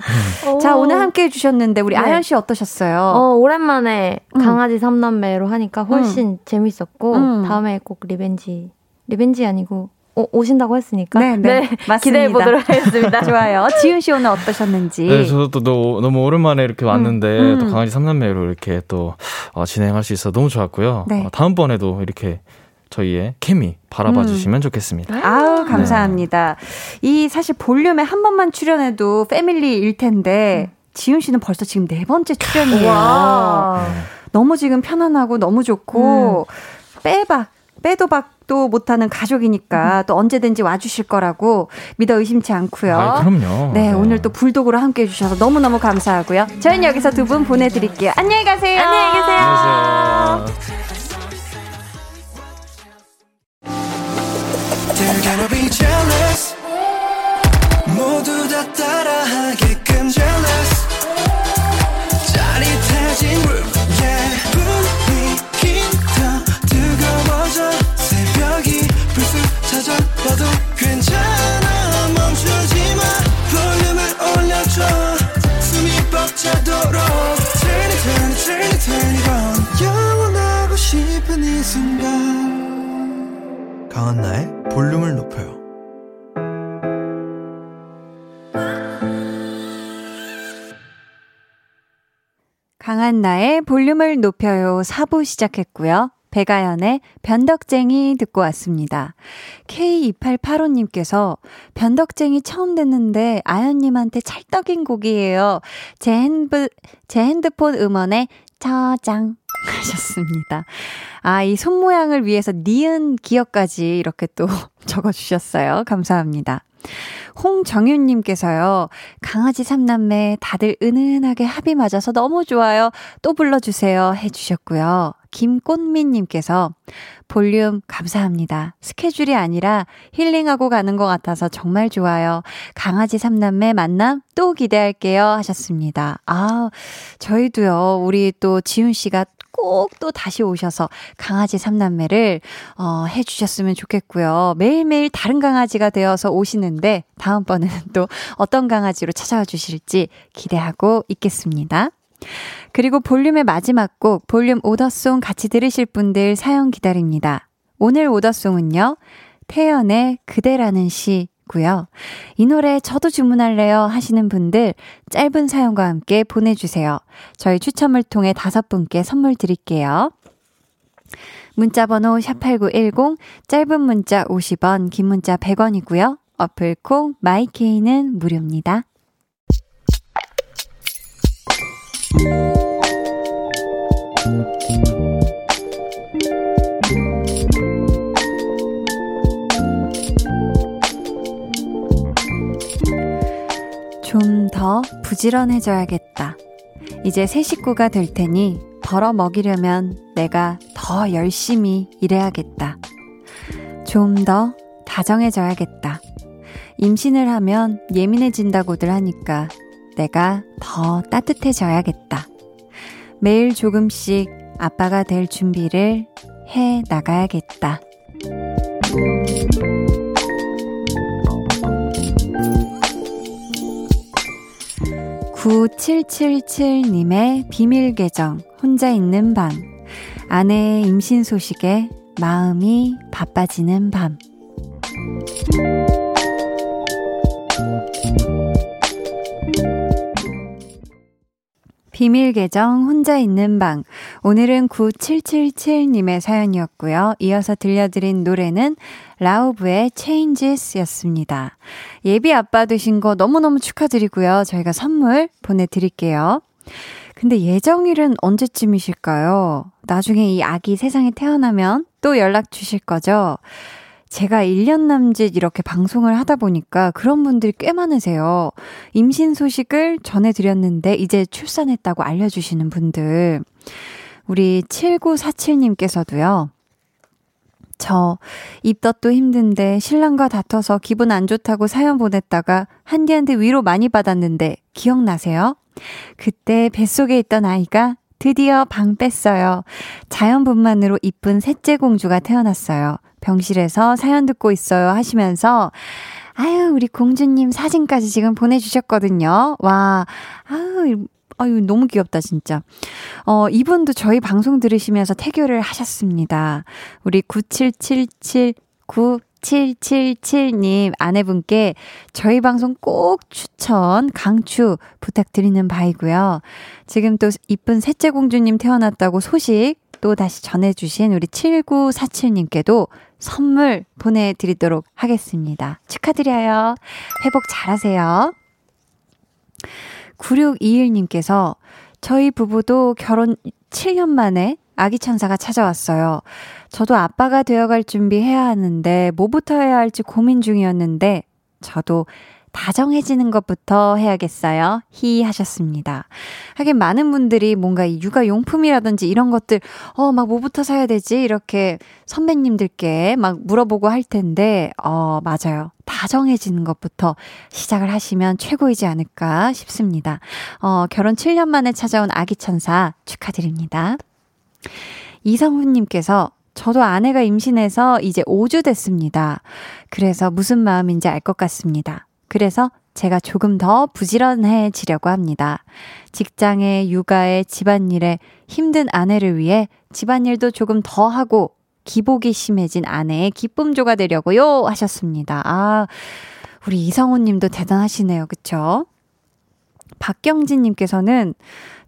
S1: 자, 오늘 함께 해주셨는데, 우리
S5: 네.
S1: 아연 씨 어떠셨어요?
S5: 어, 오랜만에
S1: 음.
S5: 강아지 삼남매로 하니까 훨씬 재밌었고
S1: 음.
S5: 다음에 꼭 revenge revenge 아니고 오, 오신다고 했으니까.
S1: 네, 네. 맞습니다.
S5: 기대해 보도록 하겠습니다. [laughs]
S1: 좋아요. 지윤 씨 오늘 어떠셨는지.
S4: 네, 저도 또 너, 너무 오랜만에 이렇게 왔는데
S1: 음.
S4: 또 강아지 삼남매로 이렇게 또 어, 진행할 수 있어 서 너무 좋았고요.
S1: 네.
S4: 어, 다음번에도 이렇게 저희의 케미 바라봐
S1: 음.
S4: 주시면 좋겠습니다.
S1: 아우 감사합니다. 이 사실 볼륨에 한 번만 출연해도 패밀리일 텐데 지윤 씨는 벌써 지금 네 번째 출연이에요.
S5: 와.
S1: 너무 지금 편안하고 너무 좋고 빼박 빼도 박 도 못하는 가족이니까 또 언제든지 와주실 거라고 믿어 의심치 않고요.
S4: 아, 그럼요.
S1: 네, 오늘 또 불독으로 함께 해주셔서 너무너무 감사하고요. 저희는 여기서 두 분 보내드릴게요. 안녕히 가세요. 안녕히 계세요.
S4: 안녕하세요.
S3: 찾아와도 괜찮아. 멈추지 마. 볼륨을 올려줘. 숨이 벅차도록. Turn it turn it turn it turn it on. 영원하고 싶은 이 순간. 강한나의 볼륨을 높여요.
S1: 강한 나의 볼륨을 높여요. 4부 시작했고요. 배가연의 변덕쟁이 듣고 왔습니다. K2885님께서 변덕쟁이 처음 듣는데 아연님한테 찰떡인 곡이에요. 제, 핸드, 제 핸드폰 음원에 저장 하셨습니다. 아, 이 손 모양을 위해서 니은 기억까지 이렇게 또 [laughs] 적어주셨어요. 감사합니다. 홍정윤님께서요, 강아지 삼남매 다들 은은하게 합이 맞아서 너무 좋아요. 또 불러주세요. 해주셨고요. 김꽃민님께서 볼륨 감사합니다. 스케줄이 아니라 힐링하고 가는 것 같아서 정말 좋아요. 강아지 삼남매 만남 또 기대할게요. 하셨습니다. 아, 저희도요, 우리 또 지훈 씨가 꼭 또 다시 오셔서 강아지 삼남매를 어, 해주셨으면 좋겠고요. 매일매일 다른 강아지가 되어서 오시는데 다음번에는 또 어떤 강아지로 찾아와 주실지 기대하고 있겠습니다. 그리고 볼륨의 마지막 곡 볼륨 오더송 같이 들으실 분들 사연 기다립니다. 오늘 오더송은요. 태연의 그대라는 시고요. 이 노래 저도 주문할래요 하시는 분들 짧은 사연과 함께 보내주세요. 저희 추첨을 통해 다섯 분께 선물 드릴게요. 문자번호 샵8910 짧은 문자 50원 긴 문자 100원이고요. 어플콩 마이케이는 무료입니다. 좀 더 부지런해져야겠다. 이제 새 식구가 될 테니 벌어 먹이려면 내가 더 열심히 일해야겠다. 좀 더 다정해져야겠다. 임신을 하면 예민해진다고들 하니까 내가 더 따뜻해져야겠다. 매일 조금씩 아빠가 될 준비를 해 나가야겠다. 9777님의 비밀 계정, 혼자 있는 밤. 아내의 임신 소식에 마음이 바빠지는 밤. 비밀 계정 혼자 있는 방. 오늘은 9777님의 사연이었고요. 이어서 들려드린 노래는 라우브의 Changes 였습니다. 예비 아빠 되신 거 너무너무 축하드리고요. 저희가 선물 보내드릴게요. 근데 예정일은 언제쯤이실까요? 나중에 이 아기 세상에 태어나면 또 연락 주실 거죠? 제가 1년 남짓 이렇게 방송을 하다 보니까 그런 분들이 꽤 많으세요. 임신 소식을 전해드렸는데 이제 출산했다고 알려주시는 분들. 우리 7947님께서도요. 저 입덧도 힘든데 신랑과 다퉈서 기분 안 좋다고 사연 보냈다가 한디한테 위로 많이 받았는데 기억나세요? 그때 뱃속에 있던 아이가 드디어 방 뺐어요. 자연분만으로 이쁜 셋째 공주가 태어났어요. 병실에서 사연 듣고 있어요 하시면서 아유 우리 공주님 사진까지 지금 보내주셨거든요. 와 아유 아유 너무 귀엽다 진짜. 어 이분도 저희 방송 들으시면서 태교를 하셨습니다. 우리 9777 9 4777님 아내분께 저희 방송 꼭 추천, 강추 부탁드리는 바이고요. 지금 또 이쁜 셋째 공주님 태어났다고 소식 또 다시 전해주신 우리 7947님께도 선물 보내드리도록 하겠습니다. 축하드려요. 회복 잘하세요. 9621님께서 저희 부부도 결혼 7년 만에 아기 천사가 찾아왔어요. 저도 아빠가 되어갈 준비해야 하는데 뭐부터 해야 할지 고민 중이었는데 저도 다정해지는 것부터 해야겠어요. 히 하셨습니다. 하긴 많은 분들이 뭔가 육아 용품이라든지 이런 것들, 어, 막 뭐부터 사야 되지? 이렇게 선배님들께 막 물어보고 할 텐데, 어, 맞아요. 다정해지는 것부터 시작을 하시면 최고이지 않을까 싶습니다. 어, 결혼 7년 만에 찾아온 아기 천사 축하드립니다. 이성훈님께서 저도 아내가 임신해서 이제 5주 됐습니다. 그래서 무슨 마음인지 알 것 같습니다. 그래서 제가 조금 더 부지런해지려고 합니다. 직장에, 육아에, 집안일에 힘든 아내를 위해 집안일도 조금 더 하고 기복이 심해진 아내의 기쁨조가 되려고요 하셨습니다. 아, 우리 이성훈 님도 대단하시네요. 그쵸? 박경진 님께서는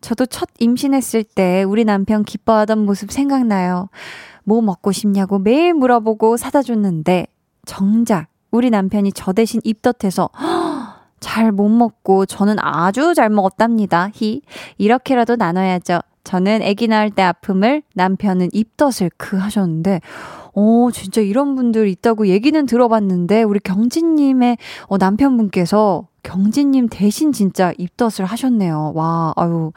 S1: 저도 첫 임신했을 때 우리 남편 기뻐하던 모습 생각나요. 뭐 먹고 싶냐고 매일 물어보고 사다 줬는데 정작 우리 남편이 저 대신 입덧해서 잘 못 먹고 저는 아주 잘 먹었답니다. 히. 이렇게라도 나눠야죠. 저는 아기 낳을 때 아픔을 남편은 입덧을 그 하셨는데 어, 진짜 이런 분들 있다고 얘기는 들어봤는데 우리 경진님의 어, 남편분께서 경진님 대신 진짜 입덧을 하셨네요. 와, 아유.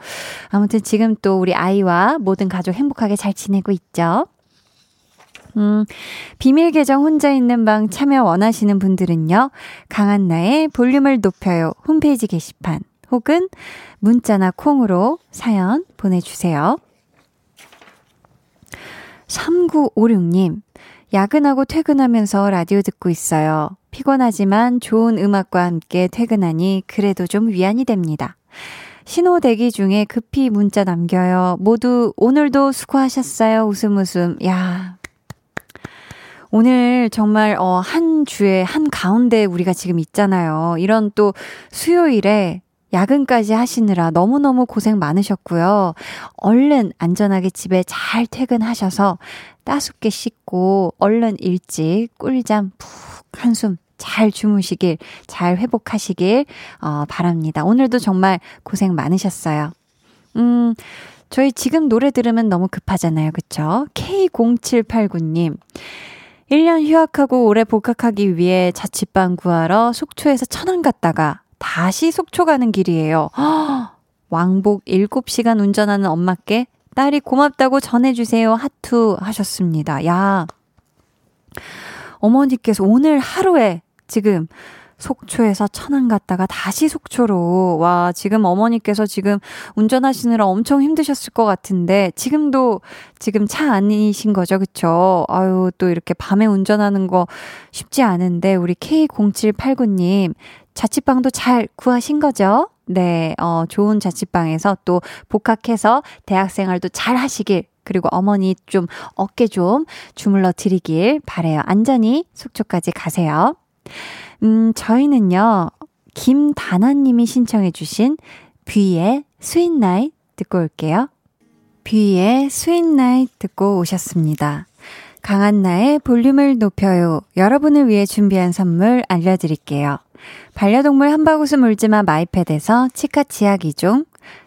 S1: 아무튼 지금 또 우리 아이와 모든 가족 행복하게 잘 지내고 있죠? 음, 비밀 계정 혼자 있는 방 참여 원하시는 분들은요, 강한 나의 볼륨을 높여요 홈페이지 게시판 혹은 문자나 콩으로 사연 보내주세요. 3956님, 야근하고 퇴근하면서 라디오 듣고 있어요. 피곤하지만 좋은 음악과 함께 퇴근하니 그래도 좀 위안이 됩니다. 신호 대기 중에 급히 문자 남겨요. 모두 오늘도 수고하셨어요. 웃음 웃음. 야. 오늘 정말 어, 한 주에 한 가운데 우리가 지금 있잖아요. 이런 또 수요일에 야근까지 하시느라 너무너무 고생 많으셨고요. 얼른 안전하게 집에 잘 퇴근하셔서 따숩게 씻고 얼른 일찍 꿀잠 푹 한숨 잘 주무시길, 잘 회복하시길, 어, 바랍니다. 오늘도 정말 고생 많으셨어요. 음, 저희 지금 노래 들으면 너무 급하잖아요. 그쵸? K0789님. 1년 휴학하고 올해 복학하기 위해 자취방 구하러 속초에서 천안 갔다가 다시 속초 가는 길이에요. [gasps] 왕복 7시간 운전하는 엄마께 딸이 고맙다고 전해주세요. 하투 하셨습니다. 야. 어머니께서 오늘 하루에 지금 속초에서 천안 갔다가 다시 속초로 와 지금 어머니께서 지금 운전하시느라 엄청 힘드셨을 것 같은데 지금도 지금 차 아니신 거죠 그쵸 아유 또 이렇게 밤에 운전하는 거 쉽지 않은데 우리 K0789님 자취방도 잘 구하신 거죠? 네, 어, 좋은 자취방에서 또 복학해서 대학생활도 잘 하시길 그리고 어머니 좀 어깨 좀 주물러 드리길 바래요. 안전히 속초까지 가세요. 음, 저희는요, 김다나님이 신청해주신 뷔의 Sweet Night 듣고 올게요. 뷔의 Sweet Night 듣고 오셨습니다. 강한나의 볼륨을 높여요. 여러분을 위해 준비한 선물 알려드릴게요. 반려동물 한바구스 물지마 마이패드에서 치카 치약 2종,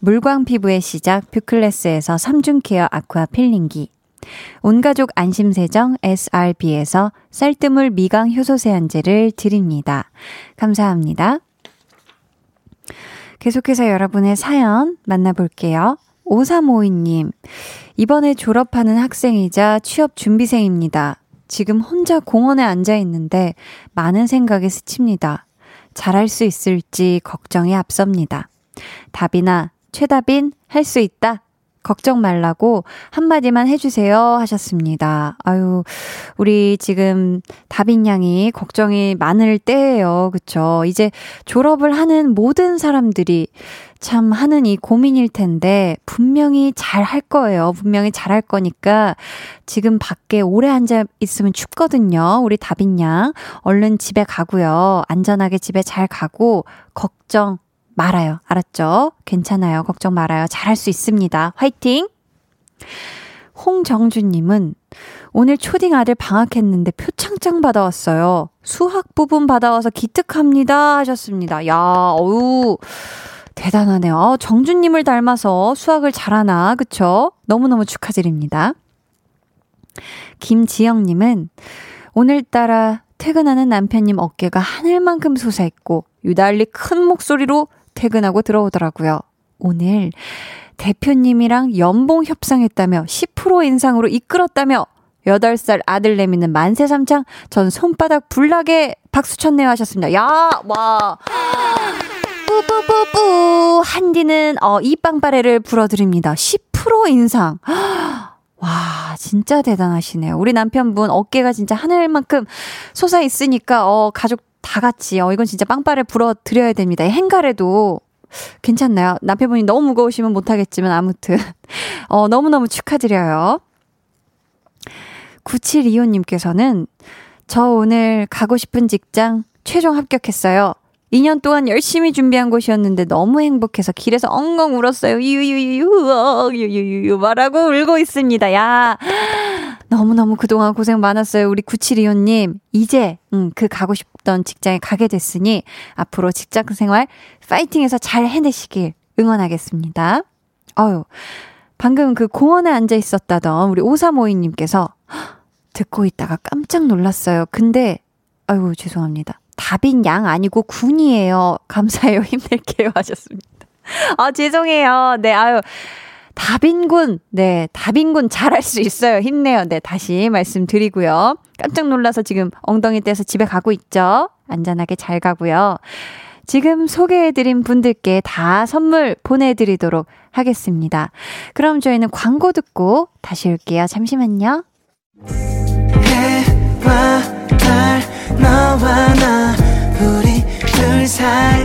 S1: 물광 피부의 시작 뷰클래스에서 3중 케어 아쿠아 필링기 온가족 안심세정 SRB에서 쌀뜨물 미강 효소 세안제를 드립니다. 감사합니다. 계속해서 여러분의 사연 만나볼게요. 5352님, 이번에 졸업하는 학생이자 취업 준비생입니다. 지금 혼자 공원에 앉아 있는데 많은 생각에 스칩니다. 잘할 수 있을지 걱정이 앞섭니다. 답이나 최답인 할 수 있다. 걱정 말라고 한마디만 해주세요 하셨습니다. 아유, 우리 지금 다빈 양이 걱정이 많을 때예요. 그쵸? 이제 졸업을 하는 모든 사람들이 참 하는 이 고민일 텐데 분명히 잘 할 거예요. 분명히 잘 할 거니까 지금 밖에 오래 앉아 있으면 춥거든요. 우리 다빈 양. 얼른 집에 가고요. 안전하게 집에 잘 가고 걱정 말아요. 알았죠? 괜찮아요. 걱정 말아요. 잘할 수 있습니다. 화이팅! 홍정주님은 오늘 초딩 아들 방학했는데 표창장 받아왔어요. 수학 부분 받아와서 기특합니다. 하셨습니다. 야, 어우. 대단하네요. 어, 정주님을 닮아서 수학을 잘하나, 그쵸? 너무너무 축하드립니다. 김지영님은 오늘따라 퇴근하는 남편님 어깨가 하늘만큼 솟아있고 유달리 큰 목소리로 퇴근하고 들어오더라고요. 오늘 대표님이랑 연봉 협상했다며 10% 인상으로 이끌었다며 8살 아들 내미는 만세 삼창 전 손바닥 불나게 박수 쳤네요 하셨습니다. 야, 와. 뿌뿌뿌뿌 한디는 어, 이 빵빠레를 불어드립니다. 10% 인상. 와, 진짜 대단하시네요. 우리 남편분 어깨가 진짜 하늘만큼 솟아 있으니까 어, 가족 다 같이 어 이건 진짜 빵빠레 불어 드려야 됩니다. 행가래도 괜찮나요? 남편분이 너무 무거우시면 못하겠지만 아무튼 [laughs] 어 너무너무 축하드려요. 9725님께서는 저 오늘 가고 싶은 직장 최종 합격했어요. 2년 동안 열심히 준비한 곳이었는데 너무 행복해서 길에서 엉엉 울었어요. 유유유유, 유유유유 말하고 울고 있습니다. 야. 너무너무 그동안 고생 많았어요. 우리 9725님. 이제, 음, 그 가고 싶던 직장에 가게 됐으니 앞으로 직장 생활 파이팅해서 잘 해내시길 응원하겠습니다. 어유 방금 그 공원에 앉아 있었다던 우리 5352님께서 듣고 있다가 깜짝 놀랐어요. 근데, 아유, 죄송합니다. 다빈 양 아니고 군이에요. 감사해요. [laughs] 힘낼게요. 하셨습니다. 아, 죄송해요. 네, 아유. 다빈군, 네, 다빈군 잘할 수 있어요. 힘내요. 네, 다시 말씀드리고요. 깜짝 놀라서 지금 엉덩이 떼서 집에 가고 있죠. 안전하게 잘 가고요. 지금 소개해드린 분들께 다 선물 보내드리도록 하겠습니다. 그럼 저희는 광고 듣고 다시 올게요. 잠시만요.
S3: 해와 달 너와 나 우리 둘 사이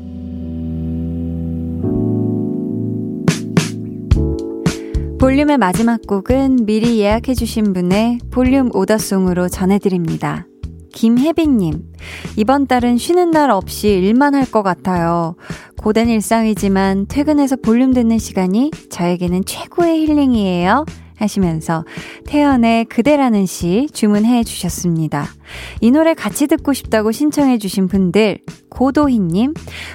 S1: 볼륨의 마지막 곡은 미리 예약해주신 분의 볼륨 order song으로 전해드립니다. 김혜빈님, 이번 달은 쉬는 날 없이 일만 할 것 같아요. 고된 일상이지만 퇴근해서 볼륨 듣는 시간이 저에게는 최고의 힐링이에요. 하시면서 태연의 그대라는 시 주문해 주셨습니다. 이 노래 같이 듣고 싶다고 신청해 주신 분들 고도희님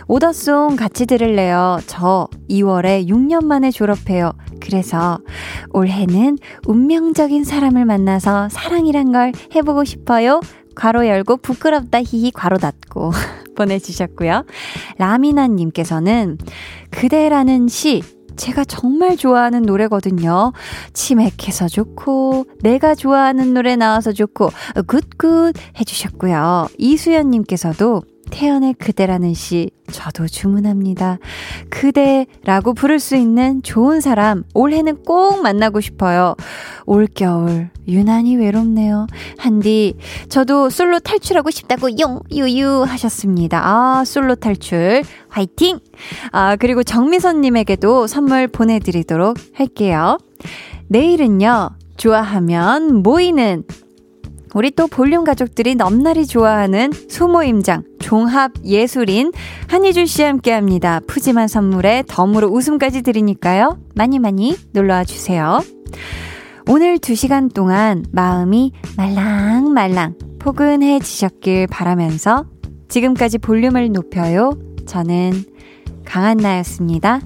S1: 오더송 같이 들을래요. 저 2월에 6년 만에 졸업해요. 그래서 올해는 운명적인 사람을 만나서 사랑이란 걸 해보고 싶어요. 괄호 열고 부끄럽다 히히 괄호 닫고 [laughs] 보내주셨고요. 라미나님께서는 그대라는 시 제가 정말 좋아하는 노래거든요. 치맥해서 좋고, 내가 좋아하는 노래 나와서 좋고, good good 해주셨고요. 이수연님께서도 태연의 그대라는 시 저도 주문합니다. 그대라고 부를 수 있는 좋은 사람 올해는 꼭 만나고 싶어요. 올겨울 유난히 외롭네요. 한디 저도 솔로 탈출하고 싶다고 용 유유 하셨습니다. 아 솔로 탈출 화이팅! 아 그리고 정미선 님에게도 선물 보내 드리도록 할게요. 내일은요 좋아하면 모이는 우리 또 볼륨 가족들이 넘나리 좋아하는 소모임장 종합 예술인 한희준 씨와 함께 합니다. 푸짐한 선물에 덤으로 웃음까지 드리니까요. 많이 많이 놀러와 주세요. 오늘 2시간 동안 마음이 말랑말랑 포근해지셨길 바라면서 지금까지 볼륨을 높여요. 저는 강한나였습니다.